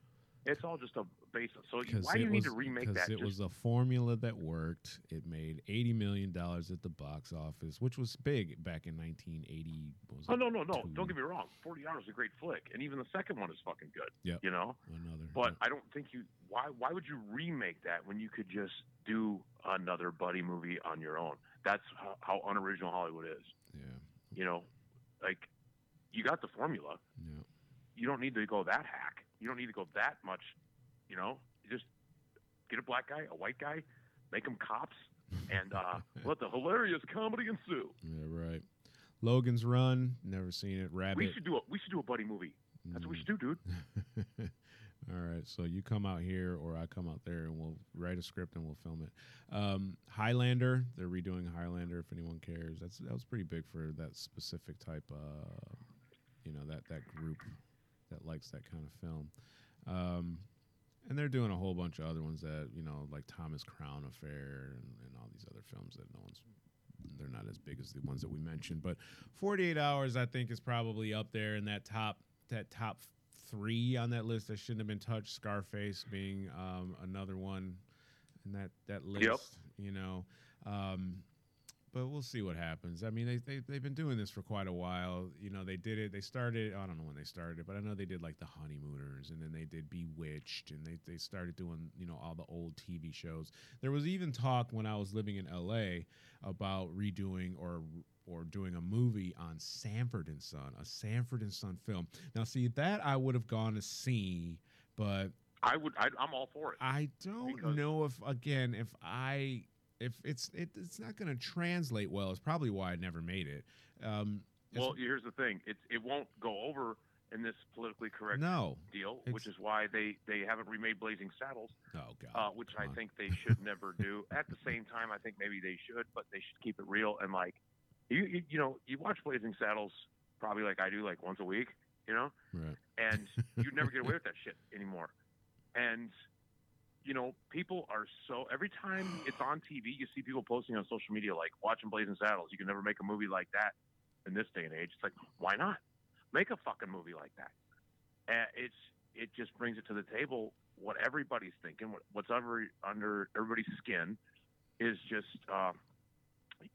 it's all just a base. So why do you need was- to remake that? It Just- was a formula that worked. It made eighty million dollars at the box office, which was big back in nineteen eighty. Oh no no no! two. Don't get me wrong. Forty hours is a great flick, and even the second one is fucking good. Yep. You know, Another, but yeah. I don't think you. Why why would you remake that when you could just do another buddy movie on your own? That's how, how unoriginal Hollywood is. yeah, You know, like you got the formula. yeah. You don't need to go that hack. You don't need to go that much. You know, just get a black guy, a white guy, make them cops, and uh, let the hilarious comedy ensue. Yeah, right. Logan's Run. Never seen it. Rabbit. We should do a we should do a buddy movie. That's what we should do, dude. All right, so you come out here, or I come out there, and we'll write a script and we'll film it. Um, Highlander, they're redoing Highlander. If anyone cares, that's that was pretty big for that specific type, uh, you know, that that group that likes that kind of film. Um, and they're doing a whole bunch of other ones that you know, like Thomas Crown Affair and, and all these other films that no one's. They're not as big as the ones that we mentioned, but 48 Hours, I think, is probably up there in that top that top three on that list that shouldn't have been touched. Scarface being um, another one in that that list. Yep. You know, um, but we'll see what happens. I mean, they, they they've been doing this for quite a while. You know, they did it. They started. I don't know when they started it, but I know they did like the Honeymooners, and then they did Bewitched, and they they started doing you know all the old TV shows. There was even talk when I was living in L.A. about redoing or or doing a movie on Sanford and Son, a Sanford and Son film. Now, see that I would have gone to see, but I would. I, I'm all for it. I don't know if again if I if it's it, it's not going to translate well. It's probably why I never made it. Um, Well, here's the thing. It it won't go over in this politically correct no. deal, which is why they they haven't remade Blazing Saddles, Oh God. uh, which come I on. think they should never do. At the same time, I think maybe they should, but they should keep it real and like you, you you know you watch Blazing Saddles probably like I do like once a week, you know, Right. and you never get away with that shit anymore. And you know, people are so every time it's on TV, you see people posting on social media like watching Blazing Saddles. You can never make a movie like that in this day and age. It's like, why not make a fucking movie like that? And it's it just brings it to the table. What everybody's thinking, what, what's under under everybody's skin, is just uh,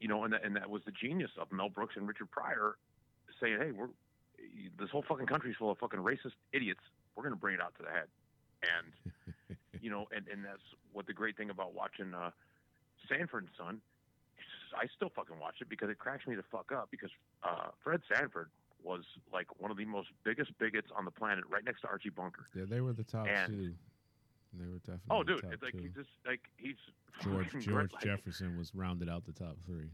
you know, and that, and that was the genius of Mel Brooks and Richard Pryor saying, hey, we're this whole fucking country's full of fucking racist idiots. We're gonna bring it out to the head, and you know, and and that's what the great thing about watching uh, Sanford and Son. I still fucking watch it because it cracks me the fuck up because uh, Fred Sanford was like one of the most biggest bigots on the planet, right next to Archie Bunker. Yeah, they were the top And- two. They were definitely. Oh, the dude, top it's like two. just like he's George George like- Jefferson was rounded out the top three.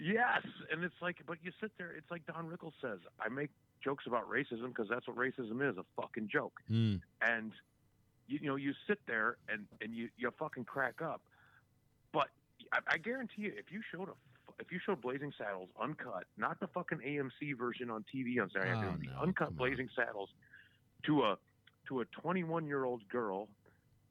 Yes, and it's like, but you sit there. It's like Don Rickles says, I make jokes about racism because that's what racism is—a fucking joke. Hmm. and you, you know you sit there and and you you fucking crack up. But I, I guarantee you, if you showed a if you showed Blazing Saddles uncut, not the fucking AMC version on TV on Saturday Oh, afternoon, no, uncut. Blazing Saddles to a to a 21 year old girl.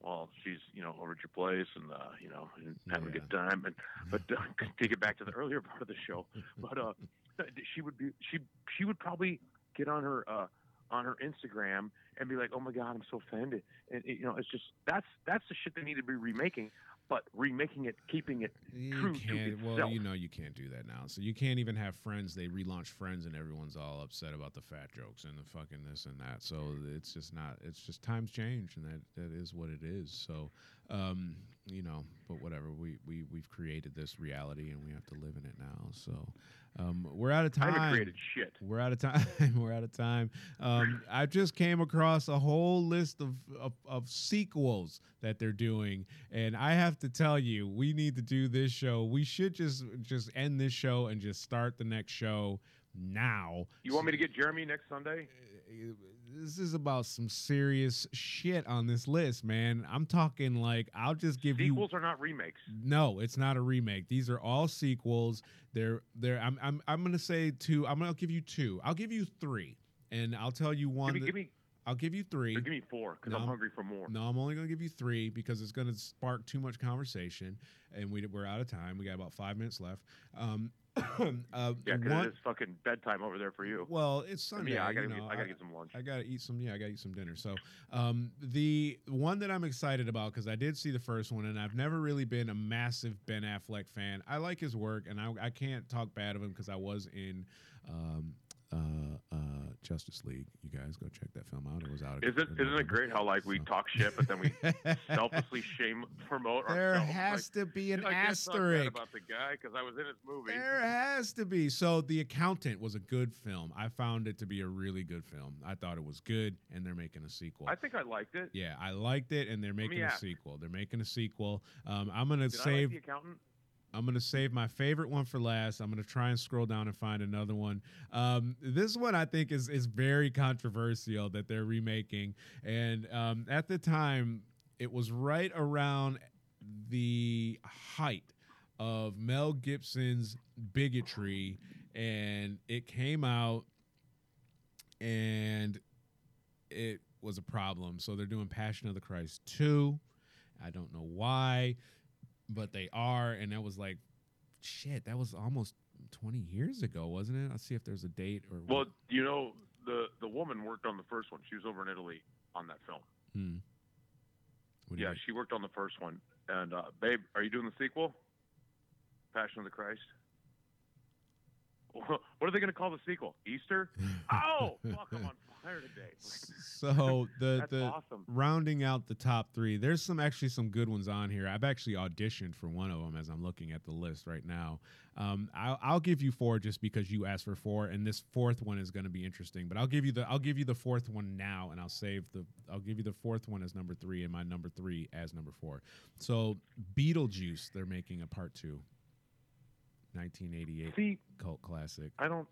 Well, she's you know over at your place and uh, you know and having a good time. And but uh, to get back to the earlier part of the show, but uh, she would be she she would probably get on her uh, on her Instagram and be like, "Oh my God, I'm so offended," and it, you know, it's just that's that's the shit they need to be remaking, but remaking it, keeping it You true to can't. Well, itself. you know you can't do that now. So you can't even have friends. They relaunch Friends, and everyone's all upset about the fat jokes and the fucking this and that. So it's just not. It's just times change, and that that is what it is. So, um, you know, but whatever. We we we've created this reality, and we have to live in it now. So, um, we're out of time. haven't created shit. We're out of time. We're out of time. Um, I just came across a whole list of, of of sequels that they're doing, and I have to tell you, we need to do this show. We should just just end this show and just start the next show now. You want me to get Jeremy next Sunday? This is about some serious shit on this list, man. I'm talking like I'll just give you Sequels are not remakes. no, it's not a remake. These are all sequels. They're they're I'm I'm I'm gonna say two. I'm gonna give you two. I'll give you three. And I'll tell you one. Give me, that- give me, I'll give you three. give me four because No. I'm hungry for more. No, I'm only going to give you three because it's going to spark too much conversation, and we, we're out of time. We got about five minutes left. Um, uh, Yeah, because it's fucking bedtime over there for you. well, it's Sunday. yeah, I gotta you get, know, I gotta get some lunch. I gotta eat some. Yeah, I gotta eat some dinner. So, um, the one that I'm excited about because I did see the first one, and I've never really been a massive Ben Affleck fan. I like his work, and I, I can't talk bad of him because I was in um, uh, uh, Justice League. You guys go check that film out. It was out. Is it isn't it great how like we talk shit but then we selflessly shame promote there ourselves? has to be an like, I can't talk bad asterisk. about the guy because I was in his movie. There has to be. So, The Accountant was a good film. I found it to be a really good film. I thought it was good, and they're making a sequel. I think I liked it. Yeah, I liked it, and they're making a ask. sequel. They're making a sequel. Um, I'm gonna Did I like save. the accountant? I'm gonna save my favorite one for last. I'm gonna try and scroll down and find another one. Um, this one I think is is very controversial that they're remaking, and um, at the time it was right around the height of Mel Gibson's bigotry, and it came out, and it was a problem. So they're doing Passion of the Christ two. I don't know why, but they are, and that was like, shit, that was almost twenty years ago, wasn't it? I'll see if there's a date or. Well, you know the the woman worked on the first one. She was over in Italy on that film. Hmm. What Yeah, she worked on the first one. And uh, babe, are you doing the sequel? Passion of the Christ. What are they going to call the sequel? Easter? Oh, fuck! I'm on today. so the the awesome. rounding out the top three, there's some actually some good ones on here. I've actually auditioned for one of them as I'm looking at the list right now. Um, I'll, I'll give you four just because you asked for four, and this fourth one is going to be interesting. But I'll give you the I'll give you the fourth one now, and I'll save the I'll give you the fourth one as number three, and my number three as number four. So Beetlejuice, they're making a part two. 1988 See, cult classic. I don't.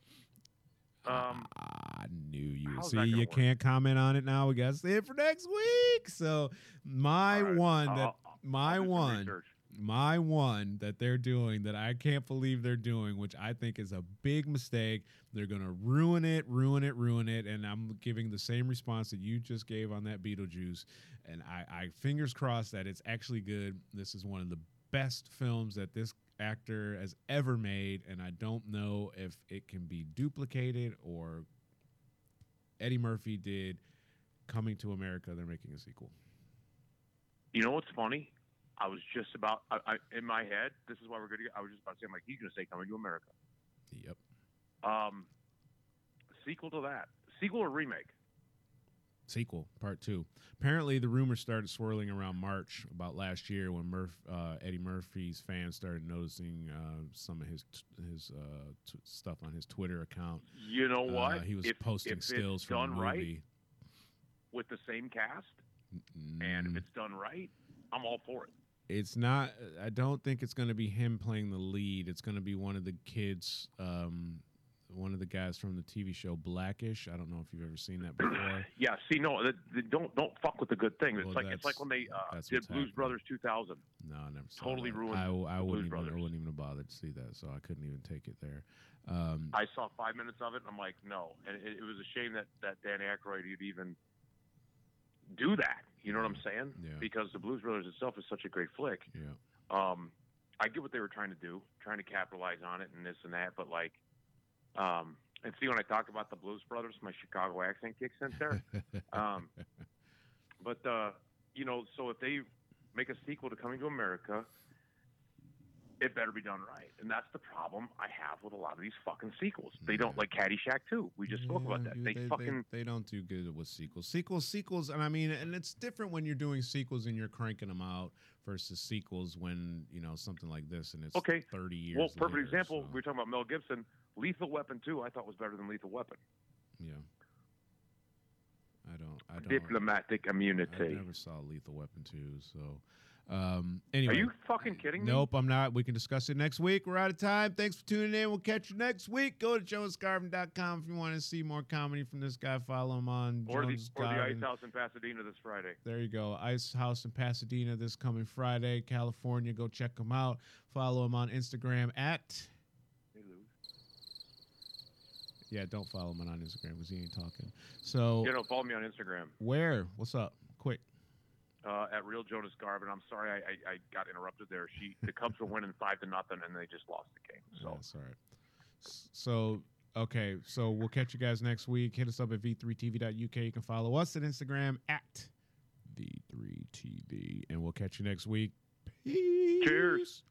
Um, I knew you. See, you work? can't comment on it now. We got to save it for next week. So my right, one that I'll- my I'll one research. my one that they're doing that I can't believe they're doing, which I think is a big mistake. They're gonna ruin it, ruin it, ruin it, and I'm giving the same response that you just gave on that Beetlejuice. And I, I fingers crossed that it's actually good. This is one of the best films that this actor has ever made, and I don't know if it can be duplicated or Eddie Murphy did Coming to America. They're making a sequel. You know what's funny? I was just about I, I, in my head. This is why we're going to. I was just about to say, I'm like, he's going to say "Coming to America." Yep. Um, sequel to that, sequel or remake? Sequel, part two. Apparently, the rumors started swirling around March about last year when Murph, uh, Eddie Murphy's fans started noticing uh, some of his t- his uh, t- stuff on his Twitter account. You know what? Uh, he was If- posting if stills from the right, movie. with the same cast, and if Mm, it's done right, I'm all for it. it's not. I don't think it's going to be him playing the lead. It's going to be one of the kids. Um, one of the guys from the TV show Blackish. I don't know if you've ever seen that before. Yeah. See, no, th- th- don't don't fuck with the good thing. It's Well, like it's like when they uh, did Blues happening. Brothers 2000. No, I never saw Totally that. ruined I, I the wouldn't even. I wouldn't even bother to see that, so I couldn't even take it there. Um, I saw five minutes of it, and I'm like, no. And it, it was a shame that that Dan Aykroyd would even do that. You know what I'm saying? Yeah. Because the Blues Brothers itself is such a great flick. yeah. Um, I get what they were trying to do, trying to capitalize on it and this and that, but like, um, and see when I talk about the Blues Brothers, my Chicago accent kicks in there. um, but uh, you know, so if they make a sequel to Coming to America, it better be done right, and that's the problem I have with a lot of these fucking sequels. They don't Yeah. like Caddyshack too. We just spoke about that. you- They, fucking they, don't do good with sequels. Sequels, sequels, and I mean, and it's different when you're doing sequels and you're cranking them out versus sequels when you know something like this and it's Okay. 30 years. well, perfect later, example. so, We were talking about Mel Gibson. Lethal Weapon 2, I thought was better than Lethal Weapon. yeah. I don't. I don't. Diplomatic immunity. I never saw Lethal Weapon 2, so. Um, anyway, Are you fucking kidding me? Nope, I'm not. We can discuss it next week. We're out of time. Thanks for tuning in. We'll catch you next week. Go to jonesgarvin.com if you want to see more comedy from this guy. Follow him on Or the, or the Ice House in Pasadena this Friday. There you go. Ice House in Pasadena this coming Friday, California. Go check him out. Follow him on Instagram at. Yeah, don't follow him on Instagram because he ain't talking. So, You know, follow me on Instagram where? What's up? Quick. uh, at Real Jonas Garvin. I'm sorry I, I, I got interrupted there. She the Cubs were winning five to nothing and they just lost the game. So That's all right. So, okay. So we'll catch you guys next week. Hit us up at v3tv.uk. You can follow us at Instagram at v3tv. And we'll catch you next week. Peace. Cheers.